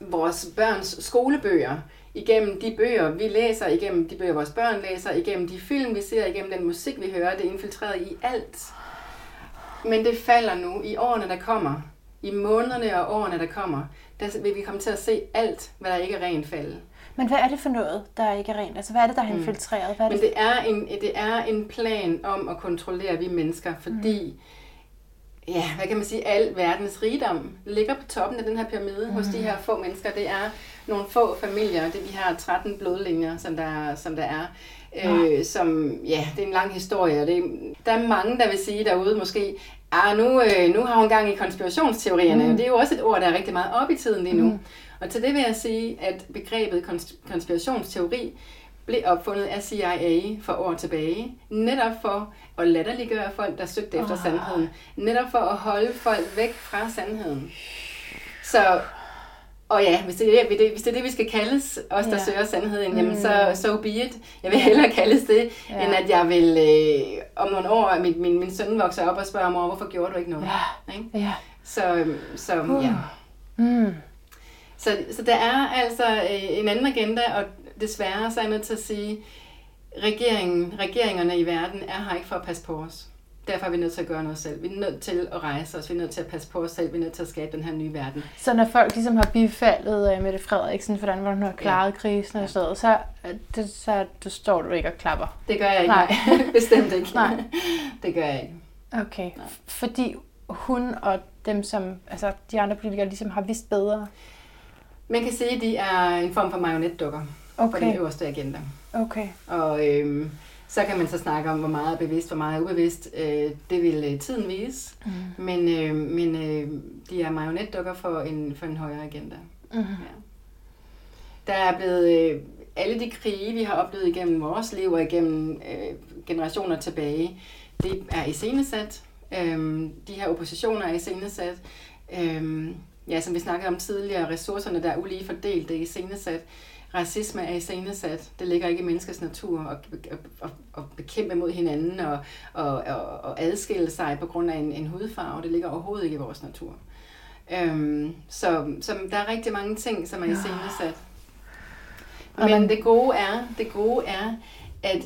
vores børns skolebøger, igennem de bøger, vi læser, igennem de bøger, vores børn læser, igennem de film, vi ser, igennem den musik, vi hører, det er infiltreret i alt. Men det falder nu i årene, der kommer. I månederne og årene, der kommer, der vil vi komme til at se alt, hvad der ikke er rent falde. Men hvad er det for noget, der ikke er rent? Altså, hvad er det, der er infiltreret? Hvad er Men det er, en, det er en plan om at kontrollere vi mennesker, fordi mm ja, hvad kan man sige, al verdens rigdom ligger på toppen af den her pyramide mm. hos de her få mennesker. Det er nogle få familier, det de her 13 blodlinjer, som der, som der er. Øh, som, ja, det er en lang historie, det, der er mange, der vil sige derude måske, ah, nu, øh, nu har hun gang i konspirationsteorierne. Mm. Det er jo også et ord, der er rigtig meget op i tiden lige nu. Mm. Og til det vil jeg sige, at begrebet konspirationsteori blev opfundet af CIA for år tilbage, netop for at latterliggøre folk, der søgte efter oh. sandheden. Netop for at holde folk væk fra sandheden. Så, og ja, hvis det, er, hvis det er det, vi skal kaldes, os der ja. søger sandheden, jamen så mm. so be it. Jeg vil hellere kaldes det, ja. end at jeg vil øh, om nogle år, at min, min, min søn vokser op og spørger mig, hvorfor gjorde du ikke noget? Ja. Ikke? Ja. Så, så uh. ja. Mm. Så, så der er altså øh, en anden agenda, og desværre så er jeg nødt til at sige, regeringen, regeringerne i verden er her ikke for at passe på os. Derfor er vi nødt til at gøre noget selv. Vi er nødt til at rejse os, vi er nødt til at passe på os selv, vi er nødt til at skabe den her nye verden. Så når folk ligesom har bifaldet uh, Mette Frederiksen, hvordan hun har klaret ja. krisen og sådan så, det, så du står du ikke og klapper? Det gør jeg ikke. Nej. Bestemt ikke. Nej. Det gør jeg ikke. Okay. Nej. Fordi hun og dem, som, altså de andre politikere, ligesom har vidst bedre? Man kan sige, at de er en form for marionetdukker okay. for den øverste agenda. Okay. Og øhm, så kan man så snakke om, hvor meget er bevidst, hvor meget er ubevidst. Øh, det vil øh, tiden vise. Mm. Men, øh, men øh, de er marionetdukker for en, for en højere agenda. Mm. Ja. Der er blevet... Øh, alle de krige, vi har oplevet igennem vores liv og igennem øh, generationer tilbage, det er iscenesat. Øhm, de her oppositioner er iscenesat. Øhm, ja, som vi snakkede om tidligere, ressourcerne, der er ulige fordelt, det er iscenesat racisme er iscenesat. Det ligger ikke i menneskets natur at, at, at, at bekæmpe mod hinanden og, og, og, og adskille sig på grund af en, en hudfarve. Det ligger overhovedet ikke i vores natur. Øhm, så, så der er rigtig mange ting, som er iscenesat. Men det gode er, det gode er, at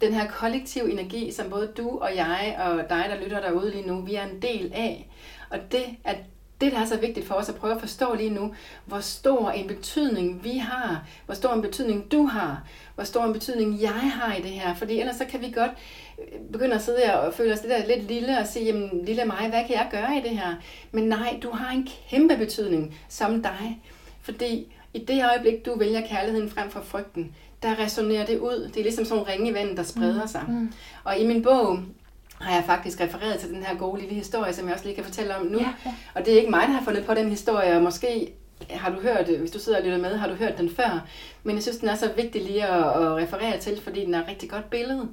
den her kollektive energi, som både du og jeg og dig, der lytter derude lige nu, vi er en del af. Og det, at det, der er så vigtigt for os at prøve at forstå lige nu, hvor stor en betydning vi har, hvor stor en betydning du har, hvor stor en betydning jeg har i det her. Fordi ellers så kan vi godt øh, begynde at sidde og føle os det der lidt lille og sige, jamen lille mig, hvad kan jeg gøre i det her? Men nej, du har en kæmpe betydning som dig. Fordi i det øjeblik, du vælger kærligheden frem for frygten, der resonerer det ud. Det er ligesom sådan en ringe i vandet, der spreder mm, sig. Mm. Og i min bog, har jeg faktisk refereret til den her gode lille historie, som jeg også lige kan fortælle om nu. Ja, ja. Og det er ikke mig, der har fundet på den historie, og måske har du hørt, hvis du sidder og lytter med, har du hørt den før. Men jeg synes, den er så vigtig lige at, at referere til, fordi den er et rigtig godt billede.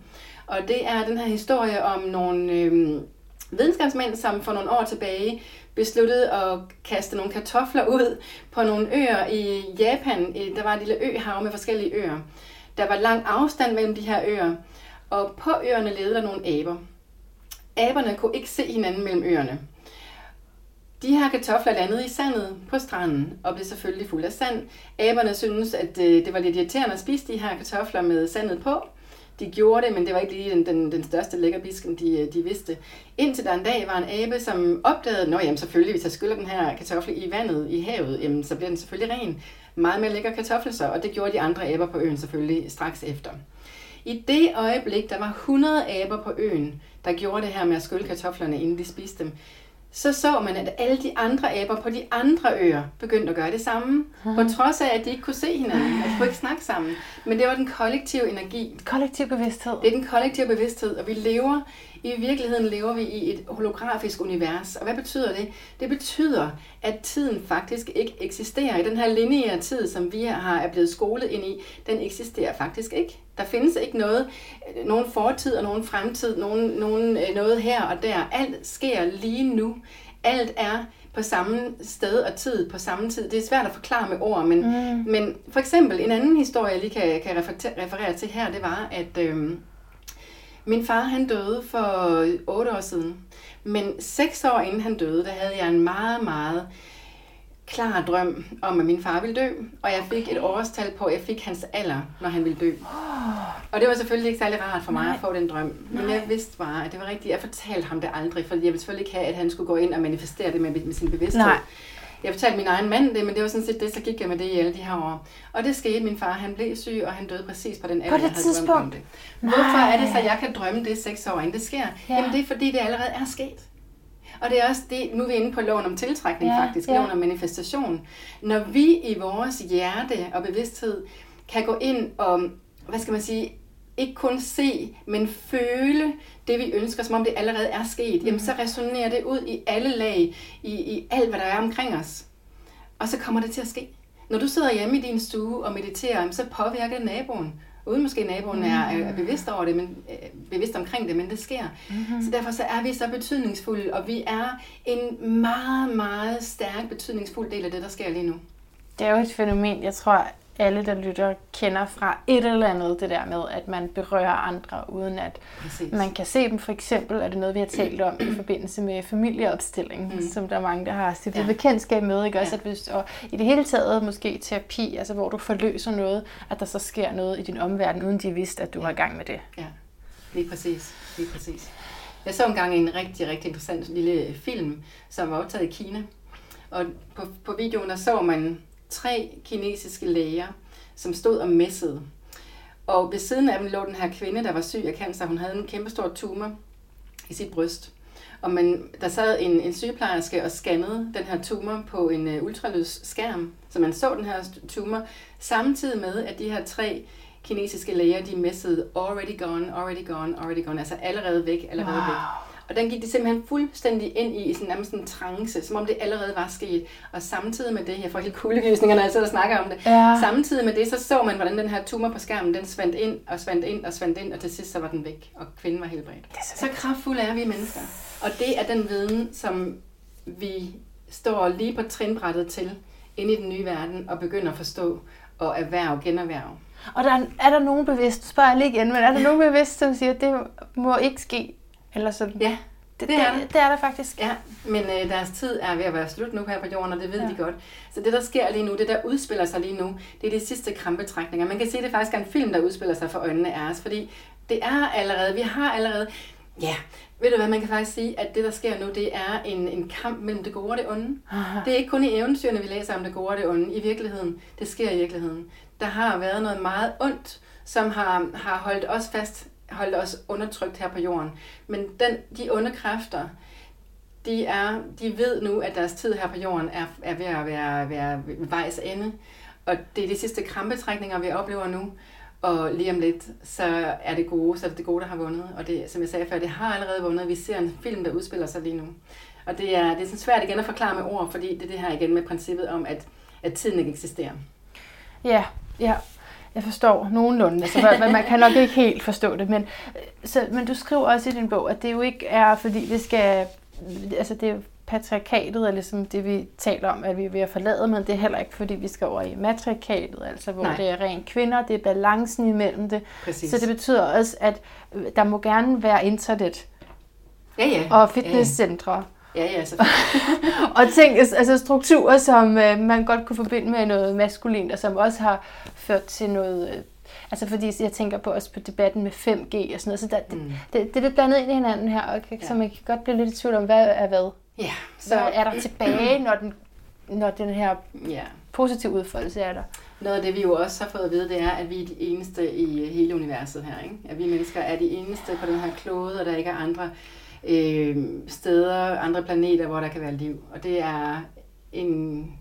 Og det er den her historie om nogle øh, videnskabsmænd, som for nogle år tilbage besluttede at kaste nogle kartofler ud på nogle øer i Japan. Der var en lille øhav med forskellige øer. Der var lang afstand mellem de her øer, og på øerne levede der nogle aber. Aberne kunne ikke se hinanden mellem øerne. De her kartofler landede i sandet på stranden og blev selvfølgelig fuld af sand. Aberne syntes, at øh, det var lidt irriterende at spise de her kartofler med sandet på. De gjorde det, men det var ikke lige den, den, den største lækkerbisken, de, øh, de vidste. Indtil der en dag var en abe, som opdagede, at selvfølgelig, hvis jeg skyller den her kartoffel i vandet i havet, jamen, så bliver den selvfølgelig ren. Meget mere lækker kartoffel så, og det gjorde de andre aber på øen selvfølgelig straks efter. I det øjeblik, der var 100 aber på øen, der gjorde det her med at skylle kartoflerne, inden de spiste dem, så så man, at alle de andre aber på de andre øer begyndte at gøre det samme. På trods af, at de ikke kunne se hinanden, og de kunne ikke snakke sammen. Men det var den kollektive energi. Kollektiv bevidsthed. Det er den kollektive bevidsthed, og vi lever, i virkeligheden lever vi i et holografisk univers. Og hvad betyder det? Det betyder, at tiden faktisk ikke eksisterer. I den her lineære tid, som vi har er blevet skolet ind i, den eksisterer faktisk ikke. Der findes ikke noget, nogen fortid og nogen fremtid, nogen, nogen, øh, noget her og der. Alt sker lige nu. Alt er på samme sted og tid på samme tid. Det er svært at forklare med ord, men, mm. men for eksempel en anden historie, jeg lige kan, kan referere til her, det var, at øh, min far han døde for otte år siden. Men seks år inden han døde, der havde jeg en meget, meget klar drøm om, at min far ville dø, og jeg fik okay. et årstal på, at jeg fik hans alder, når han ville dø. Og det var selvfølgelig ikke særlig rart for mig Nej. at få den drøm, men Nej. jeg vidste bare, at det var rigtigt. Jeg fortalte ham det aldrig, for jeg ville selvfølgelig ikke have, at han skulle gå ind og manifestere det med, med sin bevidsthed. Nej. Jeg fortalte min egen mand det, men det var sådan set det, så gik jeg med det i alle de her år. Og det skete, min far han blev syg, og han døde præcis på den alder, jeg havde tidspunkt. drømt om det. Hvorfor er det så, at jeg kan drømme det seks år inden det sker? Ja. Jamen det er fordi, det allerede er sket. Og det er også det, nu er vi inde på loven om tiltrækning ja, faktisk, ja. loven om manifestation. Når vi i vores hjerte og bevidsthed kan gå ind og, hvad skal man sige, ikke kun se, men føle det, vi ønsker, som om det allerede er sket, mm. jamen så resonerer det ud i alle lag, i, i alt, hvad der er omkring os. Og så kommer det til at ske. Når du sidder hjemme i din stue og mediterer, så påvirker det naboen. Uden måske naboen mm. er, er bevidst over det, men øh, bevidst omkring det, men det sker. Mm-hmm. Så derfor så er vi så betydningsfulde, og vi er en meget, meget stærk betydningsfuld del af det, der sker lige nu. Det er jo et fænomen, jeg tror, alle, der lytter, kender fra et eller andet, det der med, at man berører andre, uden at Præcis. man kan se dem. For eksempel er det noget, vi har talt om i forbindelse med familieopstilling, mm. som der er mange, der har stiftet ja. bekendtskab med. Ikke? Også, ja. at hvis, og i det hele taget måske terapi, altså hvor du forløser noget, at der så sker noget i din omverden, uden de vidste, at du ja. har gang med det. Ja, lige præcis. Lige præcis. Jeg så engang en rigtig, rigtig interessant lille film, som var optaget i Kina. Og på, på videoen der så man tre kinesiske læger, som stod og messede. Og ved siden af dem lå den her kvinde, der var syg af cancer. Hun havde en kæmpe stor tumor i sit bryst. Og man, der sad en, en sygeplejerske og scannede den her tumor på en uh, ultralydsskærm, så man så den her tumor, samtidig med, at de her tre kinesiske læger, de messede already gone, already gone, already gone, altså allerede væk, allerede wow. væk. Og den gik de simpelthen fuldstændig ind i, i sådan, nærmest en trance, som om det allerede var sket. Og samtidig med det, jeg får helt kuldegysninger, når jeg sidder og snakker om det, ja. samtidig med det, så så man, hvordan den her tumor på skærmen, den svandt ind og svandt ind og svandt ind, og til sidst så var den væk, og kvinden var helbredt. Så, så kraftfulde er vi mennesker. Og det er den viden, som vi står lige på trinbrættet til, ind i den nye verden, og begynder at forstå og erhverve, generhverve. Og der, er der nogen bevidst, spørger jeg lige igen, men er der nogen bevidst, som siger, at det må ikke ske eller sådan. Ja, det, det, er det. det er der faktisk. Ja, men øh, deres tid er ved at være slut nu her på jorden, og det ved ja. de godt. Så det, der sker lige nu, det der udspiller sig lige nu, det er de sidste krampetrækninger. Man kan se, at det faktisk er en film, der udspiller sig for øjnene af os, fordi det er allerede, vi har allerede, ja, ved du hvad, man kan faktisk sige, at det, der sker nu, det er en, en kamp mellem det gode og det onde. Aha. Det er ikke kun i eventyrene, vi læser om det gode og det onde. I virkeligheden, det sker i virkeligheden. Der har været noget meget ondt, som har, har holdt os fast holdt os undertrykt her på jorden. Men den, de onde kræfter, de, er, de ved nu, at deres tid her på jorden er, er ved at være, være vejs ende. Og det er de sidste krampetrækninger, vi oplever nu. Og lige om lidt, så er det gode, så er det det gode, der har vundet. Og det, som jeg sagde før, det har allerede vundet. Vi ser en film, der udspiller sig lige nu. Og det er, det er sådan svært igen at forklare med ord, fordi det er det her igen med princippet om, at, at tiden ikke eksisterer. Ja, ja. Jeg forstår nogenlunde, altså, men man kan nok ikke helt forstå det. Men, øh, så, men du skriver også i din bog, at det jo ikke er, fordi vi skal... Altså det er patriarkatet er ligesom det, vi taler om, at vi er ved at forlade, men det er heller ikke, fordi vi skal over i matriarkatet, altså hvor Nej. det er rent kvinder, det er balancen imellem det. Præcis. Så det betyder også, at øh, der må gerne være internet ja, ja. og fitnesscentre. Ja, ja. Ja, ja, og ting, altså strukturer, som øh, man godt kunne forbinde med noget maskulint, og som også har ført til noget... Øh, altså fordi jeg tænker på også på debatten med 5G og sådan noget, så der, mm. det, det, det er lidt blandet ind i hinanden her, og kan, ja. så man kan godt blive lidt i tvivl om, hvad er hvad. Ja. Så hvad er der tilbage, når den, når den her ja. positive udfoldelse er der? Noget af det, vi jo også har fået at vide, det er, at vi er de eneste i hele universet her. Ikke? At vi mennesker er de eneste på den her klode, og der ikke er andre øh, steder, andre planeter, hvor der kan være liv. Og det er en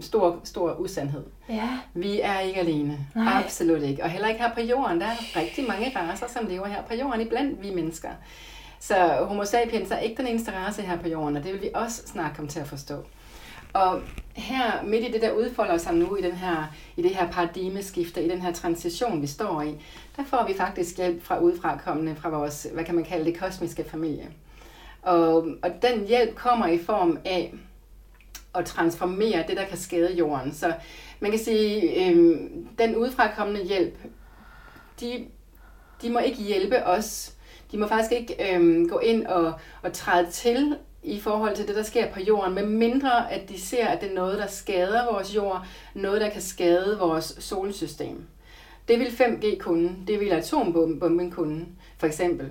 stor, stor usandhed. Ja. Vi er ikke alene. Nej. Absolut ikke. Og heller ikke her på jorden. Der er rigtig mange raser, som lever her på jorden, iblandt vi mennesker. Så homo sapiens er ikke den eneste race her på jorden, og det vil vi også snart komme til at forstå. Og her midt i det, der udfolder sig nu i, den her, i det her paradigmeskifte, i den her transition, vi står i, der får vi faktisk hjælp fra udefrakommende, fra vores, hvad kan man kalde det, kosmiske familie. Og, og den hjælp kommer i form af at transformere det, der kan skade jorden. Så man kan sige, øh, den udefrakommende hjælp, de, de må ikke hjælpe os. De må faktisk ikke øh, gå ind og, og træde til i forhold til det, der sker på jorden, med mindre at de ser, at det er noget, der skader vores jord, noget, der kan skade vores solsystem. Det vil 5G kunne, det vil atombomben kunne, for eksempel.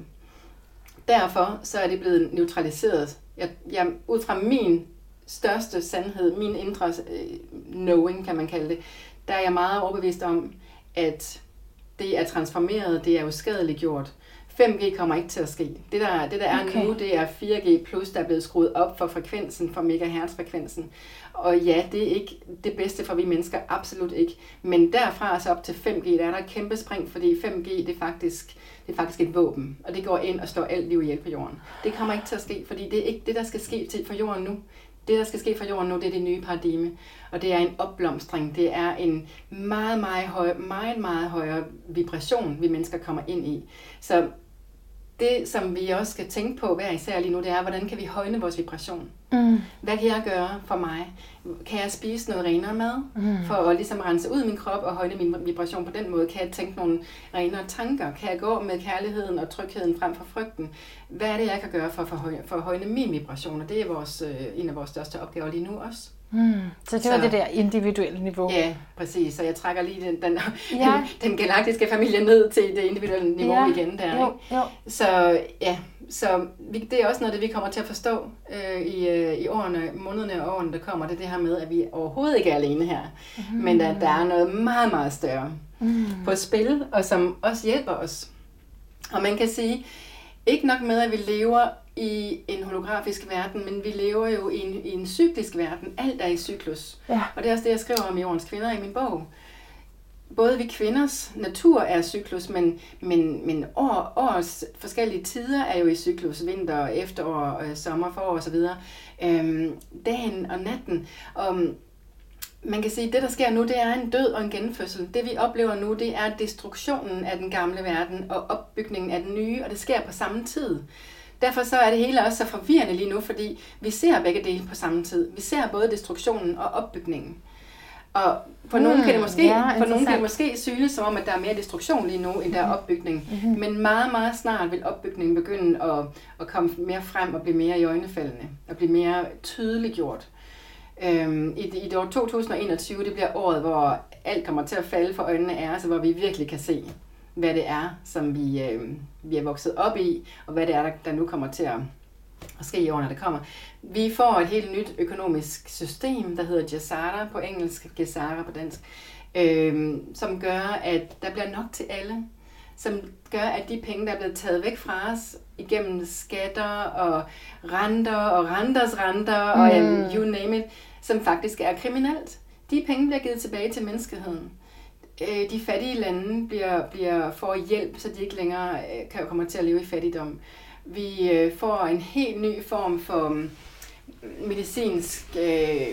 Derfor så er det blevet neutraliseret. Jeg, jeg, ud fra min største sandhed, min indre øh, knowing, kan man kalde det, der er jeg meget overbevist om, at det er transformeret, det er uskadeligt gjort. 5G kommer ikke til at ske. Det der, det der er okay. nu, det er 4G+, plus, der er blevet skruet op for frekvensen, for megahertz-frekvensen. Og ja, det er ikke det bedste for vi mennesker, absolut ikke. Men derfra så op til 5G, der er der et kæmpe spring, fordi 5G, det er faktisk, det er faktisk et våben, og det går ind og slår alt liv ihjel på jorden. Det kommer ikke til at ske, fordi det er ikke det, der skal ske til for jorden nu. Det, der skal ske for jorden nu, det er det nye paradigme, og det er en opblomstring. Det er en meget, meget, høj, meget, meget højere vibration, vi mennesker kommer ind i. Så det, som vi også skal tænke på hver især lige nu, det er, hvordan kan vi højne vores vibration? Mm. Hvad kan jeg gøre for mig? Kan jeg spise noget renere mad, mm. for at ligesom rense ud min krop og højne min vibration på den måde? Kan jeg tænke nogle renere tanker? Kan jeg gå med kærligheden og trygheden frem for frygten? Hvad er det, jeg kan gøre for at forhøjne, for at højne min vibration? Og det er vores, øh, en af vores største opgaver lige nu også. Mm. Så det var så, det der individuelle niveau. Ja, præcis. Så jeg trækker lige den, den, ja. den, den galaktiske familie ned til det individuelle niveau ja. igen. Der, jo, ikke? Jo. Så ja, så vi, det er også noget, det vi kommer til at forstå øh, i, øh, i årene, månederne og årene, der kommer. Det er det her med, at vi overhovedet ikke er alene her. Mm. Men at der er noget meget, meget større mm. på spil, og som også hjælper os. Og man kan sige, ikke nok med, at vi lever i en holografisk verden, men vi lever jo i en, i en cyklisk verden. Alt er i cyklus. Ja. Og det er også det, jeg skriver om i Jordens Kvinder i min bog. Både vi kvinders natur er cyklus, men, men, men år, årets forskellige tider er jo i cyklus. Vinter, efterår, øh, sommer, forår osv. Øhm, dagen og natten. Og man kan sige, at det, der sker nu, det er en død og en genfødsel. Det, vi oplever nu, det er destruktionen af den gamle verden og opbygningen af den nye, og det sker på samme tid. Derfor så er det hele også så forvirrende lige nu, fordi vi ser begge dele på samme tid. Vi ser både destruktionen og opbygningen. Og for mm, nogen kan det måske, ja, for nogen kan det måske synes som om, at der er mere destruktion lige nu, end der er opbygning. Mm-hmm. Men meget, meget snart vil opbygningen begynde at, at komme mere frem og blive mere i øjnefaldene. Og blive mere tydeliggjort. Øhm, i, I det år 2021, det bliver året, hvor alt kommer til at falde for øjnene af os, hvor vi virkelig kan se, hvad det er, som vi, øh, vi er vokset op i, og hvad det er, der, der nu kommer til at, at ske i årene, der kommer. Vi får et helt nyt økonomisk system, der hedder Gesara på engelsk, Gesara på dansk, øh, som gør, at der bliver nok til alle. Som gør, at de penge, der er blevet taget væk fra os igennem skatter og renter og renters renter mm. og you name it, som faktisk er kriminelt. De penge bliver givet tilbage til menneskeheden øh, de fattige lande bliver, bliver, får hjælp, så de ikke længere øh, kan komme til at leve i fattigdom. Vi øh, får en helt ny form for mm, medicinsk, øh,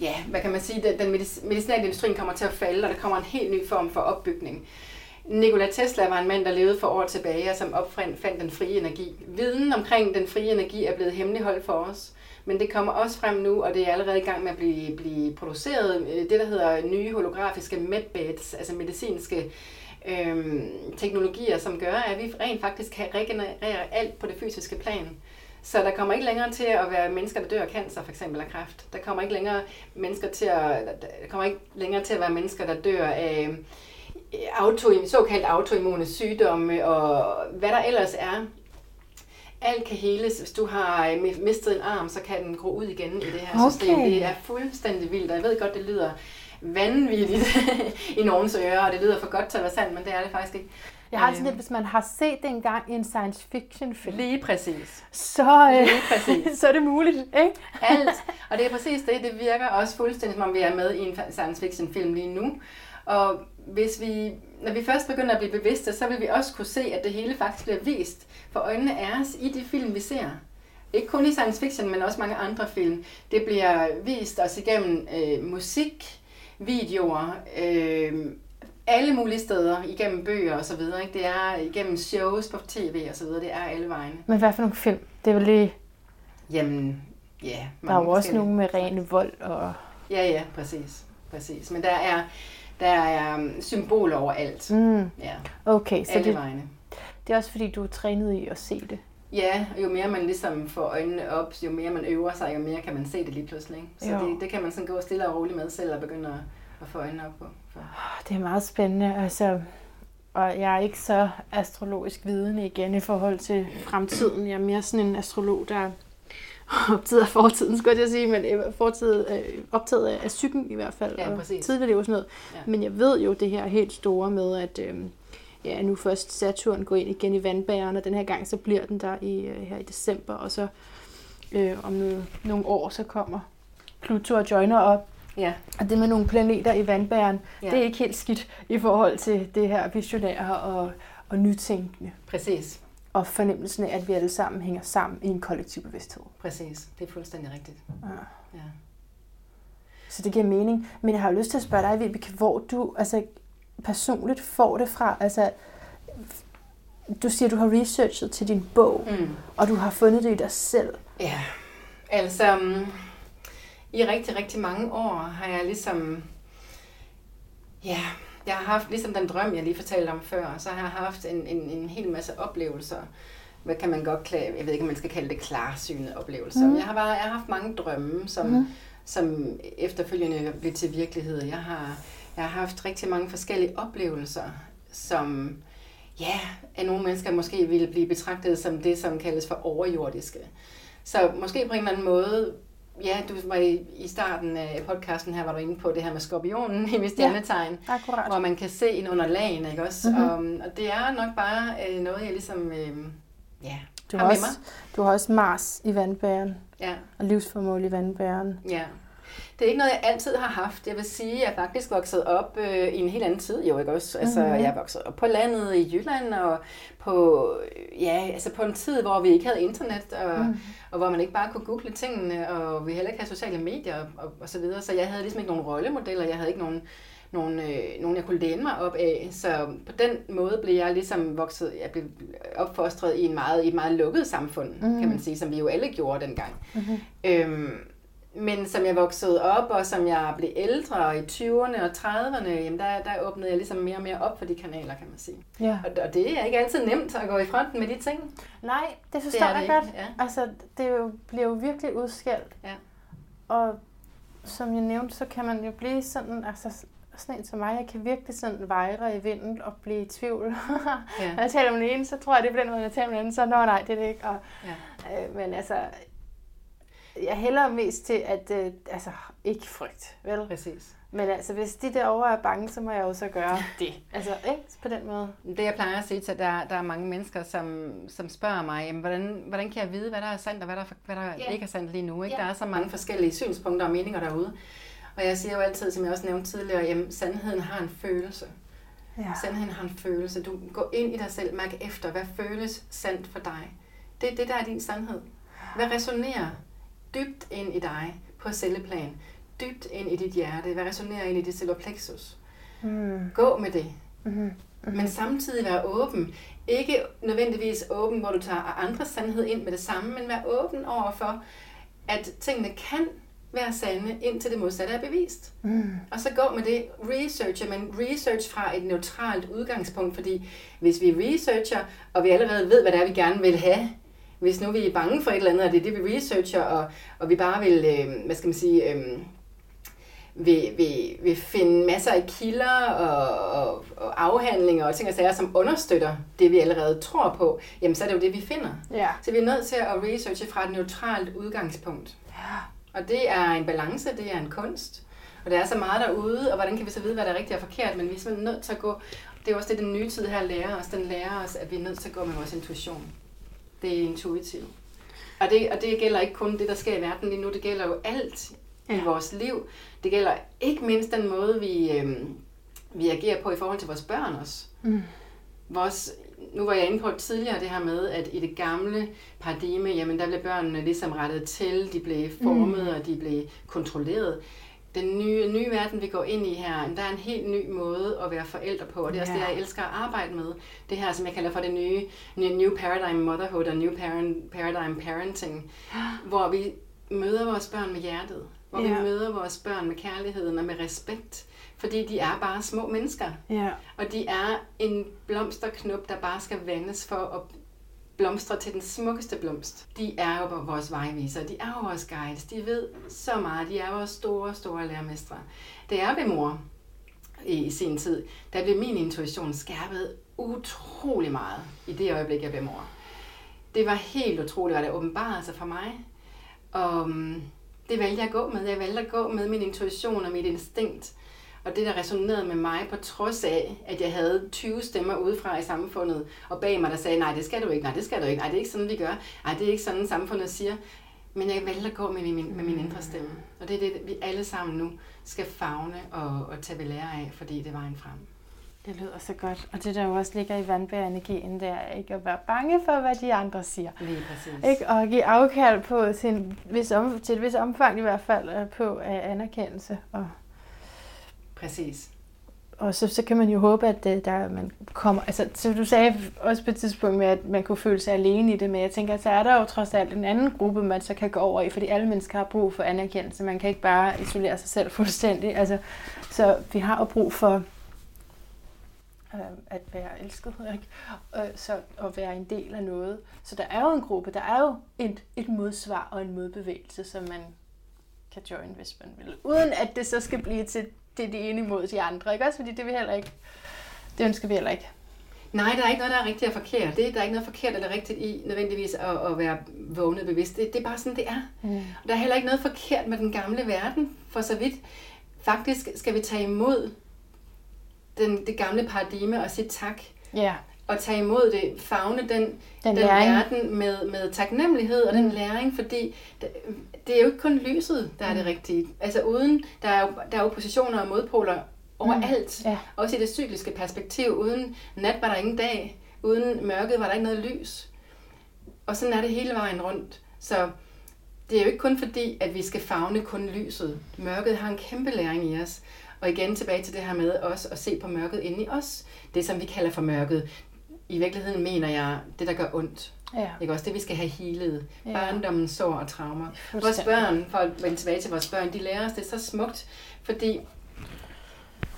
ja, hvad kan man sige, den, den medicinalindustrien kommer til at falde, og der kommer en helt ny form for opbygning. Nikola Tesla var en mand, der levede for år tilbage, og som opfandt den frie energi. Viden omkring den frie energi er blevet hemmeligholdt for os. Men det kommer også frem nu, og det er allerede i gang med at blive, blive produceret. Øh, det, der hedder nye holografiske medbeds, altså medicinske øhm, teknologier, som gør, at vi rent faktisk kan regenerere alt på det fysiske plan. Så der kommer ikke længere til at være mennesker, der dør af cancer, for eksempel af kræft. Der kommer ikke længere mennesker til at, der kommer ikke længere til at være mennesker, der dør af øh, auto, såkaldt autoimmune sygdomme og hvad der ellers er alt kan heles. Hvis du har øh, mistet en arm, så kan den gro ud igen i det her okay. system. Det er fuldstændig vildt, og jeg ved godt, det lyder vanvittigt i nogens ører, og det lyder for godt til at være sandt, men det er det faktisk ikke. Jeg har sådan lidt, hvis man har set det engang i en science fiction film. Lige præcis. Så, øh, Lige præcis. så er det muligt, ikke? Alt. Og det er præcis det. Det virker også fuldstændig, som om vi er med i en science fiction film lige nu. Og hvis vi, når vi først begynder at blive bevidste, så vil vi også kunne se, at det hele faktisk bliver vist for øjnene af os i de film, vi ser. Ikke kun i science fiction, men også mange andre film. Det bliver vist os igennem øh, musik, videoer, øh, alle mulige steder, igennem bøger og så videre. Ikke? Det er igennem shows på tv og så videre. Det er alle vegne. Men hvad for nogle film? Det er vel lige... Jamen, ja. Der er jo også nogle med ren vold og... Ja, ja, præcis. præcis. Men der er, der er um, symboler overalt. Mm. Ja. Okay, så Alle det, vegne. Det er også fordi, du er trænet i at se det. Ja, jo mere man ligesom får øjnene op, jo mere man øver sig, jo mere kan man se det lige pludselig. Ikke? Så Jo. det, det kan man sådan gå stille og roligt med selv og begynde at, at få øjnene op på. For. Det er meget spændende, altså, og jeg er ikke så astrologisk vidende igen i forhold til fremtiden. Jeg er mere sådan en astrolog, der er optaget af fortiden, skulle jeg sige, men øh, fortid, øh, optaget af, af psyken i hvert fald, Ja, og tidligere og sådan noget. Ja. Men jeg ved jo det her helt store med, at øh, ja, nu først Saturn går ind igen i vandbæren, og den her gang så bliver den der i, øh, her i december, og så øh, om nogle, nogle år, så kommer Pluto og joiner op, Ja, og det med nogle planeter i vandbæren, Ja. ja. det er ikke helt skidt i forhold til det her visionære og, og nytænkende. præcis. Og fornemmelsen af, at vi alle sammen hænger sammen i en kollektiv bevidsthed. Præcis. Det er fuldstændig rigtigt. Ja. Ja. Så det giver mening. Men jeg har jo lyst til at spørge dig, Vibeke, hvor du altså, personligt får det fra. Altså, du siger, du har researchet til din bog, Mm. og du har fundet det i dig selv. Ja, altså mm, i rigtig, rigtig mange år har jeg ligesom, ja, jeg har haft ligesom den drøm, jeg lige fortalte om før, så har jeg haft en, en, en hel masse oplevelser. Hvad kan man godt klare, jeg ved ikke, om man skal kalde det klarsynede oplevelser. Mm. Jeg, har bare, jeg har haft mange drømme, som, mm. som efterfølgende blev til virkelighed. Jeg har, jeg har haft rigtig mange forskellige oplevelser, som ja, af nogle mennesker måske ville blive betragtet som det, som kaldes for overjordiske. Så måske på en eller anden måde, ja, du var i, i starten af podcasten her, var du inde på det her med skorpionen i mit stjernetegn, Akkurat. hvor man kan se ind under lagen, ikke også? Mhm. Mm-hmm. Og, og det er nok bare øh, noget, jeg ligesom, øh, ja, Du har har, med også, du har også Mars i vandbæren, Ja, og livsformål i vandbæren. ja. Det er ikke noget, jeg altid har haft. Jeg vil sige, at jeg faktisk vokset op øh, i en helt anden tid, jo ikke også? Altså, Mhm. jeg vokset op på landet i Jylland, og på, ja, altså på en tid, hvor vi ikke havde internet, og, Mhm. mm. og hvor man ikke bare kunne google tingene, og vi heller ikke havde sociale medier og, og, og så videre. Så jeg havde ligesom ikke nogen rollemodeller, jeg havde ikke nogen, nogen, øh, nogen, jeg kunne læne mig op af. Så på den måde blev jeg ligesom vokset, jeg blev opfostret i, en meget, i et meget lukket samfund, mm. kan man sige, som vi jo alle gjorde dengang. Mhm. Øhm, men som jeg voksede op, og som jeg blev ældre og i 20'erne og 30'erne, jamen der, der åbnede jeg ligesom mere og mere op for de kanaler, kan man sige. Ja. Og, og det er ikke altid nemt at gå i fronten med de ting. Nej, det forstår Det er jeg det godt. ikke, ja. Altså, det jo, bliver jo virkelig udskældt. Ja. Og som jeg nævnte, så kan man jo blive sådan, altså sådan en som mig, jeg kan virkelig sådan vejre i vinden og blive i tvivl. Ja. Når jeg taler med den ene, så tror jeg, det er på den måde, når jeg taler med den anden, så nå nej, det er det ikke. Og, Ja. øh, men altså, jeg hælder mest til, at, øh, altså, ikke frygt, vel? Præcis. Men altså, hvis de derovre er bange, så må jeg jo så gøre det. Altså, ikke? På den måde. Det jeg plejer at sige til, at der, der er mange mennesker, som, som spørger mig, jamen, hvordan, hvordan kan jeg vide, hvad der er sandt og hvad der, hvad der Ja. ikke er sandt lige nu? Ikke? Ja. Der er så mange forskellige synspunkter og meninger derude. Og jeg siger jo altid, som jeg også nævnte tidligere, jamen sandheden har en følelse. Ja. Sandheden har en følelse. Du går ind i dig selv, mærk efter, hvad føles sandt for dig. Det er det, der er din sandhed. Hvad resonerer dybt ind i dig på celleplan? Dybt ind i dit hjerte? Hvad resonerer ind i dit solar plexus? Mm. Gå med det. Mm-hmm. Men samtidig være åben. Ikke nødvendigvis åben, hvor du tager andres sandhed ind med det samme, men være åben over for, at tingene kan være sande, indtil det modsatte er bevist. Mm. Og så gå med det, researche, men research fra et neutralt udgangspunkt, fordi hvis vi researcher, og vi allerede ved, hvad det er, vi gerne vil have, hvis nu vi er bange for et eller andet, og det er det, vi researcher, og, og vi bare vil, øh, hvad skal man sige, øh, vil, vil, vil finde masser af kilder og, og, og afhandlinger og ting og sager, som understøtter det, vi allerede tror på, jamen så er det jo det, vi finder. Ja. Så vi er nødt til at researche fra et neutralt udgangspunkt. Ja. Og det er en balance, det er en kunst. Og der er så meget derude, og hvordan kan vi så vide, hvad der er rigtigt og forkert, men vi er simpelthen nødt til at gå, det er også det, den nye tid her lærer os, den lærer os, at vi er nødt til at gå med vores intuition. Det er intuitivt. Og det, og det gælder ikke kun det, der sker i verden lige nu, det gælder jo alt ja. i vores liv. Det gælder ikke mindst den måde, vi, øhm, vi agerer på i forhold til vores børn også. Mm. Vores, nu var jeg inde på tidligere det her med, at i det gamle paradigme, jamen der blev børnene ligesom rettet til, de blev formet, mm. og de blev kontrolleret. Den nye, nye verden, vi går ind i her, der er en helt ny måde at være forældre på, og det er også Ja. det, jeg elsker at arbejde med. Det her, som jeg kalder for det nye, new paradigm motherhood og new parent, paradigm parenting, hvor vi møder vores børn med hjertet, hvor Ja. vi møder vores børn med kærligheden og med respekt, fordi de er bare små mennesker. Ja. Og de er en blomsterknop, der bare skal vandes for at blomstrer til den smukkeste blomst. De er jo vores vejvisere, de er jo vores guides, de ved så meget, de er vores store, store lærermestre. Det er ved mor i sin tid, der blev min intuition skærpet utrolig meget i det øjeblik, jeg blev mor. Det var helt utroligt, hvad det åbenbarede sig for mig. Og øhm, det valgte jeg at gå med. Jeg valgte at gå med min intuition og mit instinkt. Og det, der resonerede med mig, på trods af, at jeg havde 20 stemmer udefra i samfundet, og bag mig, der sagde, nej, det skal du ikke, nej, det skal du ikke, nej, det er ikke sådan, vi gør, nej, det er ikke sådan, samfundet siger. Men jeg valgte at gå med min, med min indre stemme. Og det er det, vi alle sammen nu skal fagne og, og tage ved lære af, fordi det er vejen frem. Det lyder så godt. Og det, der jo også ligger i vandbærenergien, det er ikke at være bange for, hvad de andre siger. Lige præcis. Ikke? Og give afkald på til, en vis om, til et vis omfang i hvert fald øh, på af anerkendelse. Og, Præcis. og så, så kan man jo håbe, at det, der man kommer... Altså, så du sagde også på et tidspunkt med, at man kunne føle sig alene i det, men jeg tænker, at så er der jo trods alt en anden gruppe, man så kan gå over i, fordi alle mennesker har brug for anerkendelse. Man kan ikke bare isolere sig selv fuldstændig. Altså, så vi har jo brug for øh, at være elsket, ikke? Øh, så at være en del af noget. Så der er jo en gruppe, der er jo et, et modsvar og en modbevægelse, som man kan join, hvis man vil. Uden at det så skal blive til det, det ene imod de andre, ikke også? Fordi det vil heller ikke, det ønsker vi heller ikke. Nej, der er ikke noget, der er rigtigt og forkert. Det, der er ikke noget forkert eller rigtigt i nødvendigvis at, at være vågnet bevidst. Det, det er bare sådan, det er. Mm. Og der er heller ikke noget forkert med den gamle verden, for så vidt. Faktisk skal vi tage imod den, det gamle paradigme og sige tak. Ja, Og tage imod det, fagne den, den, den læring. verden med, med taknemmelighed og den Mm. læring, fordi det, er jo ikke kun lyset, der er det Mm. rigtige. Altså uden, der er jo, der er oppositioner og modpoler overalt. Ja. Også i det cykliske perspektiv. Uden nat var der ingen dag. Uden mørket var der ikke noget lys. Og sådan er det hele vejen rundt. Så det er jo ikke kun fordi, at vi skal fagne kun lyset. Mørket har en kæmpe læring i os. Og igen tilbage til det her med også at se på mørket inde i os. Det, som vi kalder for mørket. I virkeligheden mener jeg, det der gør ondt. Ja, Ikke også det, vi skal have healet. Ja. Barndommen, sår og traumer. Vores børn, for at vende tilbage til vores børn, de lærer os det så smukt, fordi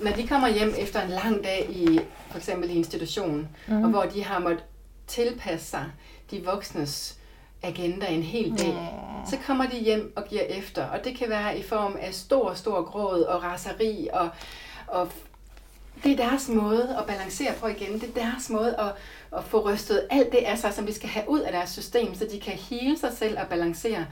når de kommer hjem efter en lang dag i for eksempel i institution, mm. og hvor de har måttet tilpasse sig de voksnes agenda en hel dag, Mm. så kommer de hjem og giver efter. Og det kan være i form af stor, stor gråd og raseri, og, og det er deres måde at balancere på igen. Det er deres måde at, at få rystet alt det af sig, som vi skal have ud af deres system, så de kan hele sig selv og balancere.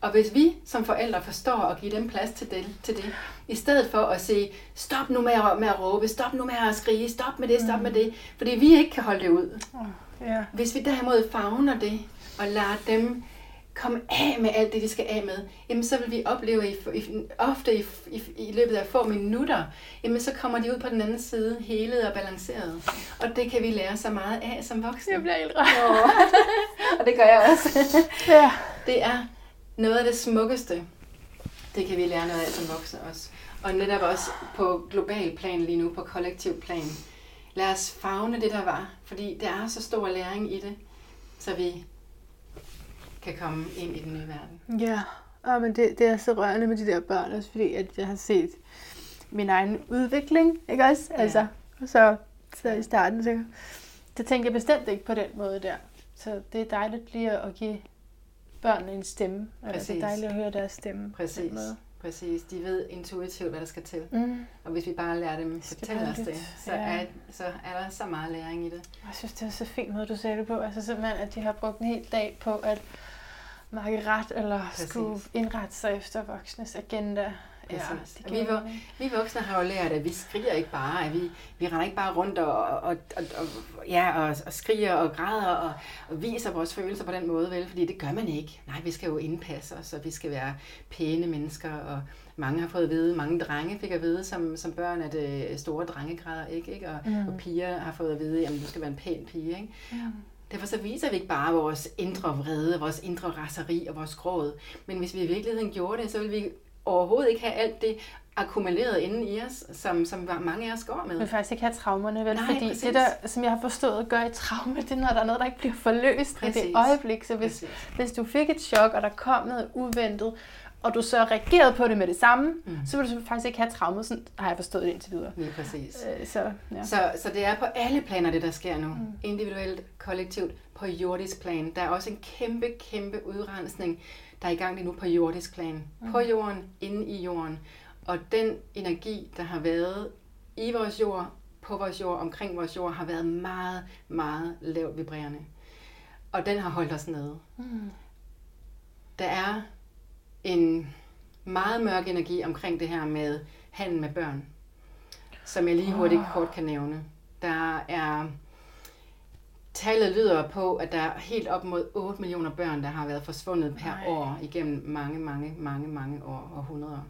Og hvis vi som forældre forstår at give dem plads til det, til det i stedet for at sige, stop nu med at, med at råbe, stop nu med at skrige, stop med det, stop med det, fordi vi ikke kan holde det ud. Ja. Hvis vi derimod favner det, og lader dem komme af med alt det, de skal af med, jamen så vil vi opleve i, i, ofte i, i, i løbet af få minutter, jamen så kommer de ud på den anden side, helet og balanceret. Og det kan vi lære så meget af som voksne. Jeg bliver helt rørt. og det gør jeg også. Ja. Det er noget af det smukkeste, det kan vi lære noget af som voksne også. Og netop også på global plan lige nu, på kollektiv plan. Lad os fagne det, der var, fordi der er så stor læring i det, så vi kan komme ind i den nye verden. Ja, og men det, det er så rørende med de der børn, også fordi at jeg har set min egen udvikling, ikke også? Ja. Altså, så, så i starten, så, så tænkte jeg bestemt ikke på den måde der. Så det er dejligt lige at give børnene en stemme. og Det er dejligt at høre deres stemme. Præcis. Præcis. De ved intuitivt, hvad der skal til. Mm. Og hvis vi bare lærer dem skal fortælle os det, så, Ja. er, så er der så meget læring i det. Jeg synes, det er så fint måde, du sagde det på. Altså simpelthen, at de har brugt en hel dag på at makke ret, eller Præcis. skulle indrette sig efter voksnes agenda. Præcis. det Og vi. Vi voksne har jo lært, at vi skriger ikke bare, at vi, vi render ikke bare rundt og, og, og, og, ja, og, og skriger og græder og, og viser vores følelser på den måde, vel? Fordi det gør man ikke. Nej, vi skal jo indpasse os, og vi skal være pæne mennesker, og mange har fået at vide, mange drenge fik at vide som, som børn, at øh, store drengegræder ikke, ikke? Og, mm. og piger har fået at vide, at du skal være en pæn pige, ikke? Mm. Derfor så viser vi ikke bare vores indre vrede, vores indre raseri og vores gråd. Men hvis vi i virkeligheden gjorde det, så ville vi overhovedet ikke have alt det akkumuleret inde i os, som, som mange af os går Men med. faktisk ikke have traumerne, vel? Nej, Fordi præcis. det der, som jeg har forstået, gør et traume, det er, når der er noget, der ikke bliver forløst i det Præcis. øjeblik. Så hvis, Præcis. hvis du fik et chok, og der kom noget uventet, og du så reagerede på det med det samme, mm. så vil du faktisk ikke have traumet. Sådan har jeg forstået det indtil videre. Lige præcis. Øh, så, ja. Så, så det er på alle planer, det der sker nu. Mm. Individuelt, kollektivt, på jordisk plan. Der er også en kæmpe, kæmpe udrensning, der er i gang lige nu på jordisk plan. Mm. På jorden, inde i jorden. Og den energi, der har været i vores jord, på vores jord, omkring vores jord, har været meget, meget lavt vibrerende. Og den har holdt os nede. Mm. Der er en meget mørk energi omkring det her med handel med børn, som jeg lige hurtigt oh. kort kan nævne. Der er Tallet lyder på, at der er helt op mod 8 millioner børn, der har været forsvundet per Nej. år igennem mange, mange, mange, mange år og hundreder.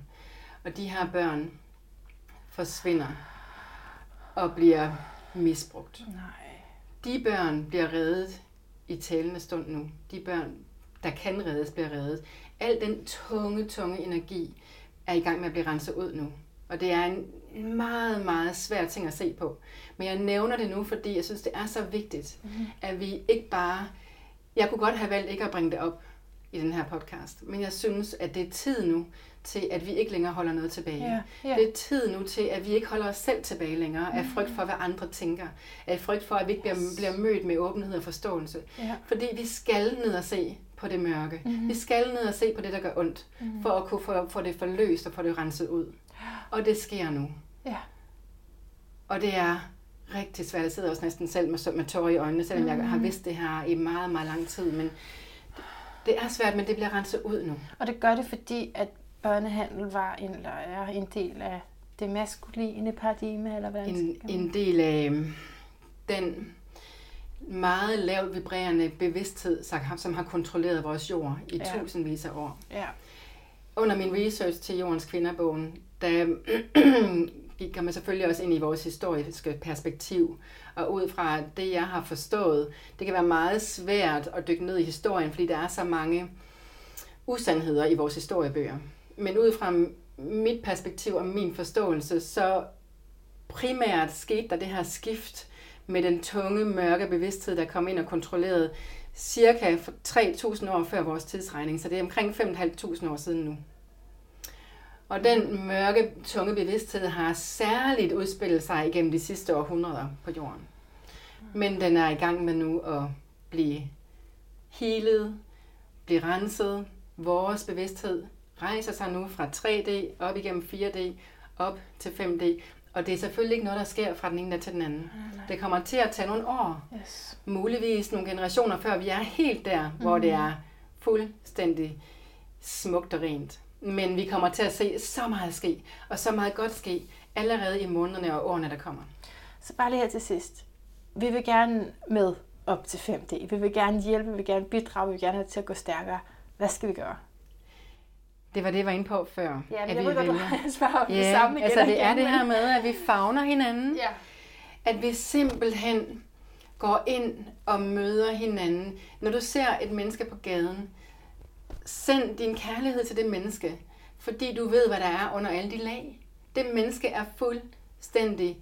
Og de her børn forsvinder og bliver misbrugt. Nej. De børn bliver reddet i talende stund nu. De børn, der kan reddes, bliver reddet. Al den tunge, tunge energi er i gang med at blive renset ud nu. Og det er en meget, meget svær ting at se på. Men jeg nævner det nu, fordi jeg synes, det er så vigtigt, mm. at vi ikke bare... Jeg kunne godt have valgt ikke at bringe det op i den her podcast, men jeg synes, at det er tid nu til, at vi ikke længere holder noget tilbage. Yeah, yeah. Det er tid nu til, at vi ikke holder os selv tilbage længere, mm. af frygt for, hvad andre tænker, af frygt for, at vi ikke bliver, yes. bliver mødt med åbenhed og forståelse. Yeah. Fordi vi skal ned og se på det mørke. Mm. Vi skal ned og se på det, der gør ondt, mm. for at kunne få, få det forløst og få det renset ud. Og det sker nu. Ja. Og det er rigtig svært. Jeg sidder også næsten selv med, med tårer i øjnene, selvom mm. jeg har vidst det her i meget, meget lang tid. Men det er svært, men det bliver renset ud nu. Og det gør det, fordi at børnehandel var en, eller er en del af det maskuline paradigme, eller hvad en, en del af øhm, den meget lavt vibrerende bevidsthed, som har kontrolleret vores jord i ja. tusindvis af år. Ja. Under min research til Jordens Kvinderbogen, der gik man selvfølgelig også ind i vores historiske perspektiv. Og ud fra det, jeg har forstået, det kan være meget svært at dykke ned i historien, fordi der er så mange usandheder i vores historiebøger. Men ud fra mit perspektiv og min forståelse, så primært skete der det her skift med den tunge, mørke bevidsthed, der kom ind og kontrollerede cirka 3.000 år før vores tidsregning. Så det er omkring 5.500 år siden nu. Og den mørke, tunge bevidsthed har særligt udspillet sig igennem de sidste århundreder på jorden. Men den er i gang med nu at blive healet, blive renset. Vores bevidsthed rejser sig nu fra 3D op igennem 4D, op til 5D. Og det er selvfølgelig ikke noget, der sker fra den ene dag til den anden. Nej, Det kommer til at tage nogle år. Yes. Muligvis nogle generationer før vi er helt der, hvor mm. det er fuldstændig smukt og rent. Men vi kommer til at se så meget ske, og så meget godt ske, allerede i månederne og årene, der kommer. Så bare lige her til sidst. Vi vil gerne med op til 5D. Vi vil gerne hjælpe, vi vil gerne bidrage, vi vil gerne have til at gå stærkere. Hvad skal vi gøre? Det var det, jeg var inde på før. Ja, men jeg ved godt, svarer om ja, det samme igen altså det er det her med, at vi fagner hinanden. Ja. At vi simpelthen går ind og møder hinanden. Når du ser et menneske på gaden, Send din kærlighed til det menneske, fordi du ved, hvad der er under alle de lag. Det menneske er fuldstændig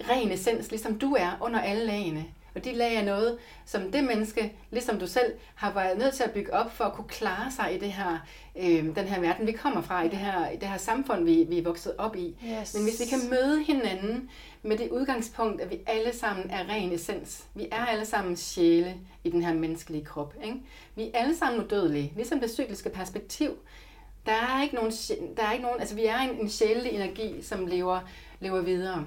ren essens, ligesom du er under alle lagene. Og de lag er noget, som det menneske, ligesom du selv, har været nødt til at bygge op for at kunne klare sig i det her, øh, den her verden, vi kommer fra, i det her, i det her samfund, vi, vi er vokset op i. Yes. Men hvis vi kan møde hinanden med det udgangspunkt, at vi alle sammen er ren essens. Vi er alle sammen sjæle i den her menneskelige krop. Ikke? Vi er alle sammen udødelige, ligesom det cykliske perspektiv. Der er ikke nogen, der er ikke nogen altså vi er en, en sjælelig energi, som lever, lever videre.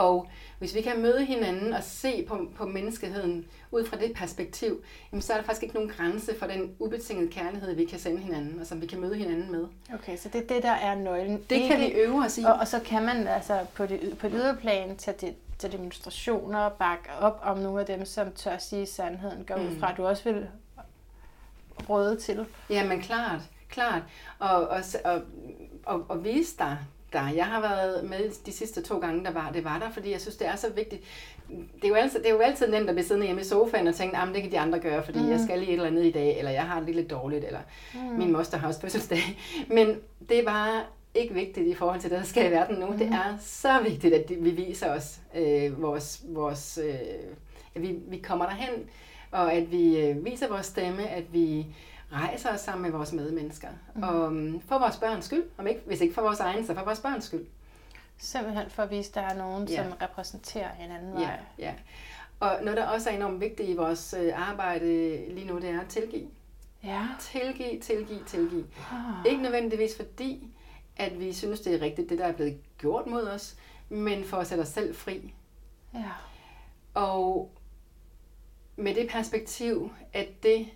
Og hvis vi kan møde hinanden og se på, på menneskeheden ud fra det perspektiv, jamen så er der faktisk ikke nogen grænse for den ubetingede kærlighed, vi kan sende hinanden, og som vi kan møde hinanden med. Okay, så det er det, der er nøglen. Det ikke, kan vi øve os i. Og, og så kan man altså på det, på det yderplan tage det, til demonstrationer og bakke op om nogle af dem, som tør sige sandheden, går mm. ud fra, at du også vil råde til. Jamen klart, klart. Og, og, og, og, og vise dig der. Jeg har været med de sidste to gange, der var, det var der, fordi jeg synes, det er så vigtigt. Det er jo altid, det er jo altid nemt at blive siddende hjemme i sofaen og tænke, at det kan de andre gøre, fordi mm. jeg skal lige et eller andet i dag, eller jeg har det lidt dårligt, eller mm. min moster har også fødselsdag. Men det var ikke vigtigt i forhold til det, der sker i verden nu. Mm. Det er så vigtigt, at vi viser os øh, vores, vores øh, at vi, vi kommer derhen, og at vi øh, viser vores stemme, at vi rejser os sammen med vores medmennesker. Mm. Og um, for vores børns skyld, om ikke, hvis ikke for vores egen, så for vores børns skyld. Simpelthen for at vise, at der er nogen, ja. som repræsenterer en anden vej. Ja, ja. Og noget, der også er enormt vigtigt i vores øh, arbejde lige nu, det er at tilgive. Ja. Tilgive, tilgive, tilgive. Oh. Ikke nødvendigvis fordi, at vi synes, det er rigtigt, det der er blevet gjort mod os, men for at sætte os selv fri. Ja. Og med det perspektiv, at det,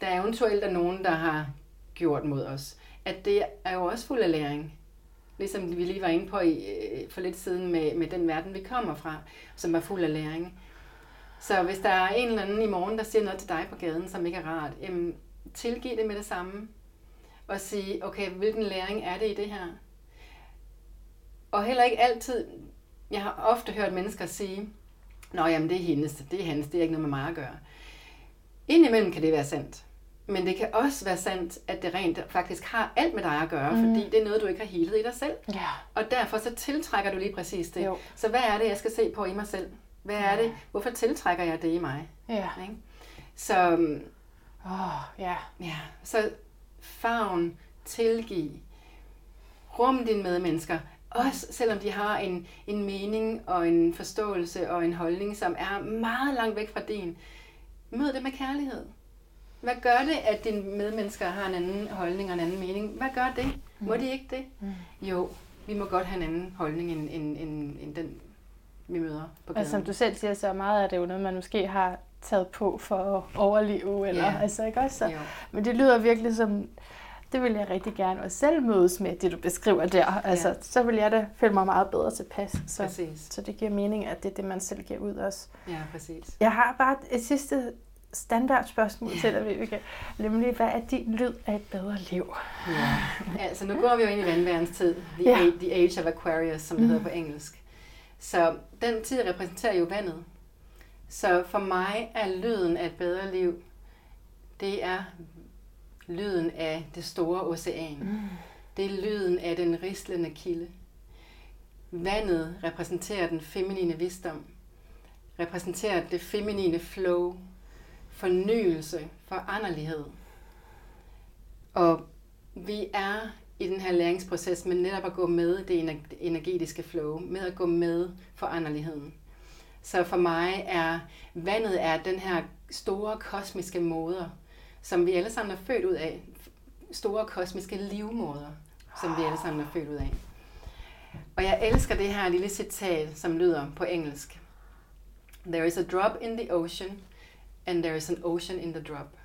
der er eventuelt er nogen, der har gjort mod os, at det er jo også fuld af læring. Ligesom vi lige var inde på i, øh, for lidt siden med, med den verden, vi kommer fra, som er fuld af læring. Så hvis der er en eller anden i morgen, der siger noget til dig på gaden, som ikke er rart, jamen, tilgiv det med det samme. Og sige, okay, hvilken læring er det i det her? Og heller ikke altid, jeg har ofte hørt mennesker sige, Nå, jamen det er hendes, det er hans, det er ikke noget med mig at gøre. Indimellem kan det være sandt. Men det kan også være sandt, at det rent faktisk har alt med dig at gøre, mm. fordi det er noget, du ikke har helet i dig selv. Ja. Og derfor så tiltrækker du lige præcis det. Jo. Så hvad er det, jeg skal se på i mig selv? Hvad er det? Hvorfor tiltrækker jeg det i mig? Ja. Ikke? Så, oh, ja. ja. så favn, tilgiv, rum dine medmennesker, også selvom de har en, en mening og en forståelse og en holdning, som er meget langt væk fra din. Mød det med kærlighed. Hvad gør det, at dine medmennesker har en anden holdning og en anden mening? Hvad gør det? Må de ikke det? Mm. Jo, vi må godt have en anden holdning end, end, end, end den, vi møder på gaden. Og som du selv siger, så meget af det jo noget, man måske har taget på for at overleve. Eller, ja. altså, ikke også? Så, men det lyder virkelig som det vil jeg rigtig gerne også selv mødes med, det du beskriver der. Altså, ja. Så vil jeg da føle mig meget bedre tilpas. Så, præcis. så det giver mening, at det er det, man selv giver ud også. Ja, præcis. Jeg har bare et sidste standardspørgsmål ja. til dig, Vibeke. Nemlig, hvad er din lyd af et bedre liv? Ja, altså nu går vi jo ind i vandværens tid. The, ja. age, the Age of Aquarius, som det mm. hedder på engelsk. Så den tid repræsenterer jo vandet. Så for mig er lyden af et bedre liv, det er lyden af det store ocean. Mm. Det er lyden af den rislende kilde. Vandet repræsenterer den feminine visdom, repræsenterer det feminine flow, fornyelse, foranderlighed. Og vi er i den her læringsproces med netop at gå med det energetiske flow, med at gå med foranderligheden. Så for mig er vandet er den her store kosmiske moder, som vi alle sammen er født ud af. Store kosmiske livmoder, som vi alle sammen er født ud af. Og jeg elsker det her lille citat, som lyder på engelsk. There is a drop in the ocean, and there is an ocean in the drop.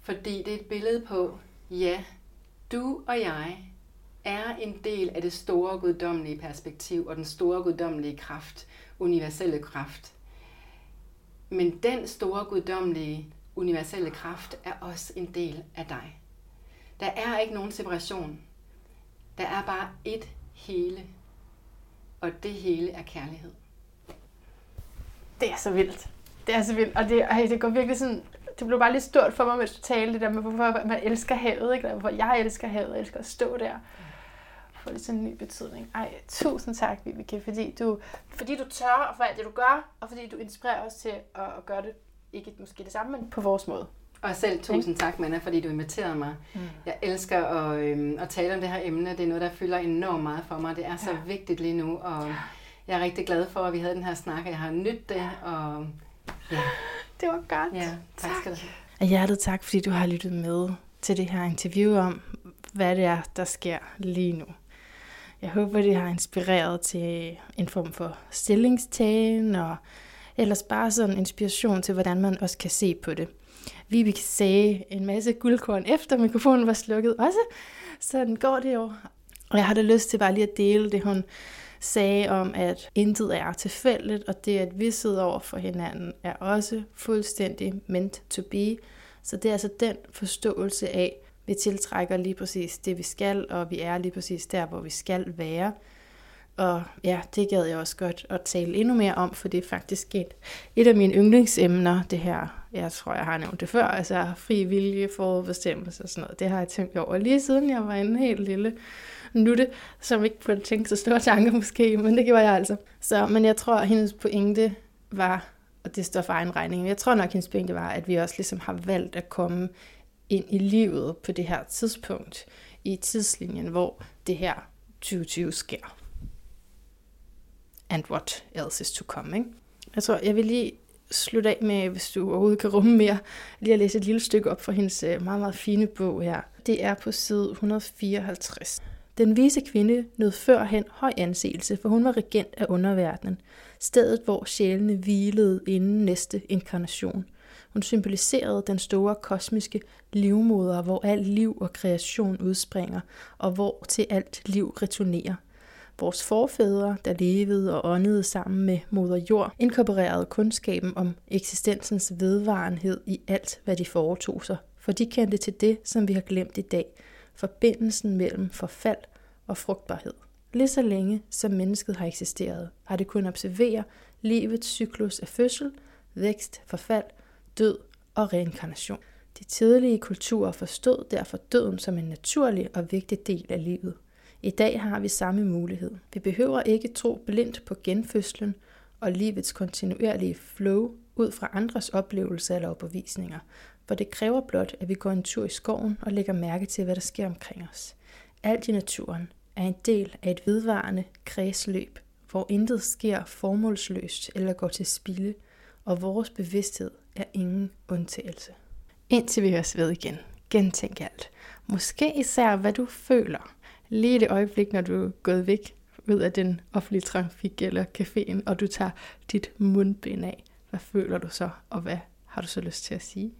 Fordi det er et billede på, ja, du og jeg er en del af det store guddommelige perspektiv og den store guddommelige kraft, universelle kraft. Men den store guddommelige universelle kraft er også en del af dig. Der er ikke nogen separation. Der er bare et hele. Og det hele er kærlighed. Det er så vildt. Det er så vildt. Og det, ej, det går virkelig sådan... Det blev bare lidt stort for mig, mens du talte det der med, hvorfor man elsker havet. Ikke? Hvorfor jeg elsker havet. Jeg elsker at stå der. Får det sådan en ny betydning. Ej, tusind tak, Vibeke, fordi du, fordi du tør for alt det, du gør, og fordi du inspirerer os til at, at gøre det ikke måske det samme, men på vores måde. Og selv tusind tak, Manna, fordi du inviterede mig. Mm. Jeg elsker at, øhm, at tale om det her emne. Det er noget, der fylder enormt meget for mig. Det er så ja. vigtigt lige nu, og jeg er rigtig glad for, at vi havde den her snak. Jeg har nydt det, og ja. Det var godt. Ja, tak, tak. skal du have. Og hjertet tak, fordi du har lyttet med til det her interview om, hvad det er, der sker lige nu. Jeg håber, det har inspireret til en form for stillingstagen og ellers bare sådan inspiration til, hvordan man også kan se på det. Vibeke sagde en masse guldkorn efter mikrofonen var slukket også, sådan går det jo. Og jeg har da lyst til bare lige at dele det, hun sagde om, at intet er tilfældigt, og det, at vi sidder over for hinanden, er også fuldstændig meant to be. Så det er altså den forståelse af, vi tiltrækker lige præcis det, vi skal, og vi er lige præcis der, hvor vi skal være. Og ja, det gad jeg også godt at tale endnu mere om, for det er faktisk et, et af mine yndlingsemner, det her, jeg tror, jeg har nævnt det før, altså fri vilje, forudbestemmelse og sådan noget. Det har jeg tænkt over lige siden jeg var en helt lille nutte, som ikke kunne tænke så store tanker måske, men det gjorde jeg altså. Så, men jeg tror, at hendes pointe var, og det står for egen regning, jeg tror nok, at hendes pointe var, at vi også ligesom har valgt at komme ind i livet på det her tidspunkt i tidslinjen, hvor det her 2020 sker. And what else is to come, ikke? Jeg tror, jeg vil lige slutte af med, hvis du overhovedet kan rumme mere, lige at læse et lille stykke op fra hendes øh, meget, meget fine bog her. Det er på side 154. Den vise kvinde nød førhen høj anseelse, for hun var regent af underverdenen, stedet hvor sjælene hvilede inden næste inkarnation. Hun symboliserede den store kosmiske livmoder, hvor alt liv og kreation udspringer, og hvor til alt liv returnerer. Vores forfædre, der levede og åndede sammen med moder jord, inkorporerede kundskaben om eksistensens vedvarenhed i alt, hvad de foretog sig, for de kendte til det, som vi har glemt i dag, forbindelsen mellem forfald og frugtbarhed. Lige så længe som mennesket har eksisteret, har det kunnet observere livets cyklus af fødsel, vækst, forfald, død og reinkarnation. De tidlige kulturer forstod derfor døden som en naturlig og vigtig del af livet. I dag har vi samme mulighed. Vi behøver ikke tro blindt på genfødslen og livets kontinuerlige flow ud fra andres oplevelser eller opbevisninger, for det kræver blot, at vi går en tur i skoven og lægger mærke til, hvad der sker omkring os. Alt i naturen er en del af et vedvarende kredsløb, hvor intet sker formålsløst eller går til spilde, og vores bevidsthed er ingen undtagelse. Indtil vi høres ved igen, gentænk alt. Måske især, hvad du føler. Lige det øjeblik, når du er gået væk ud af den offentlige trafik eller caféen, og du tager dit mundbind af. Hvad føler du så, og hvad har du så lyst til at sige?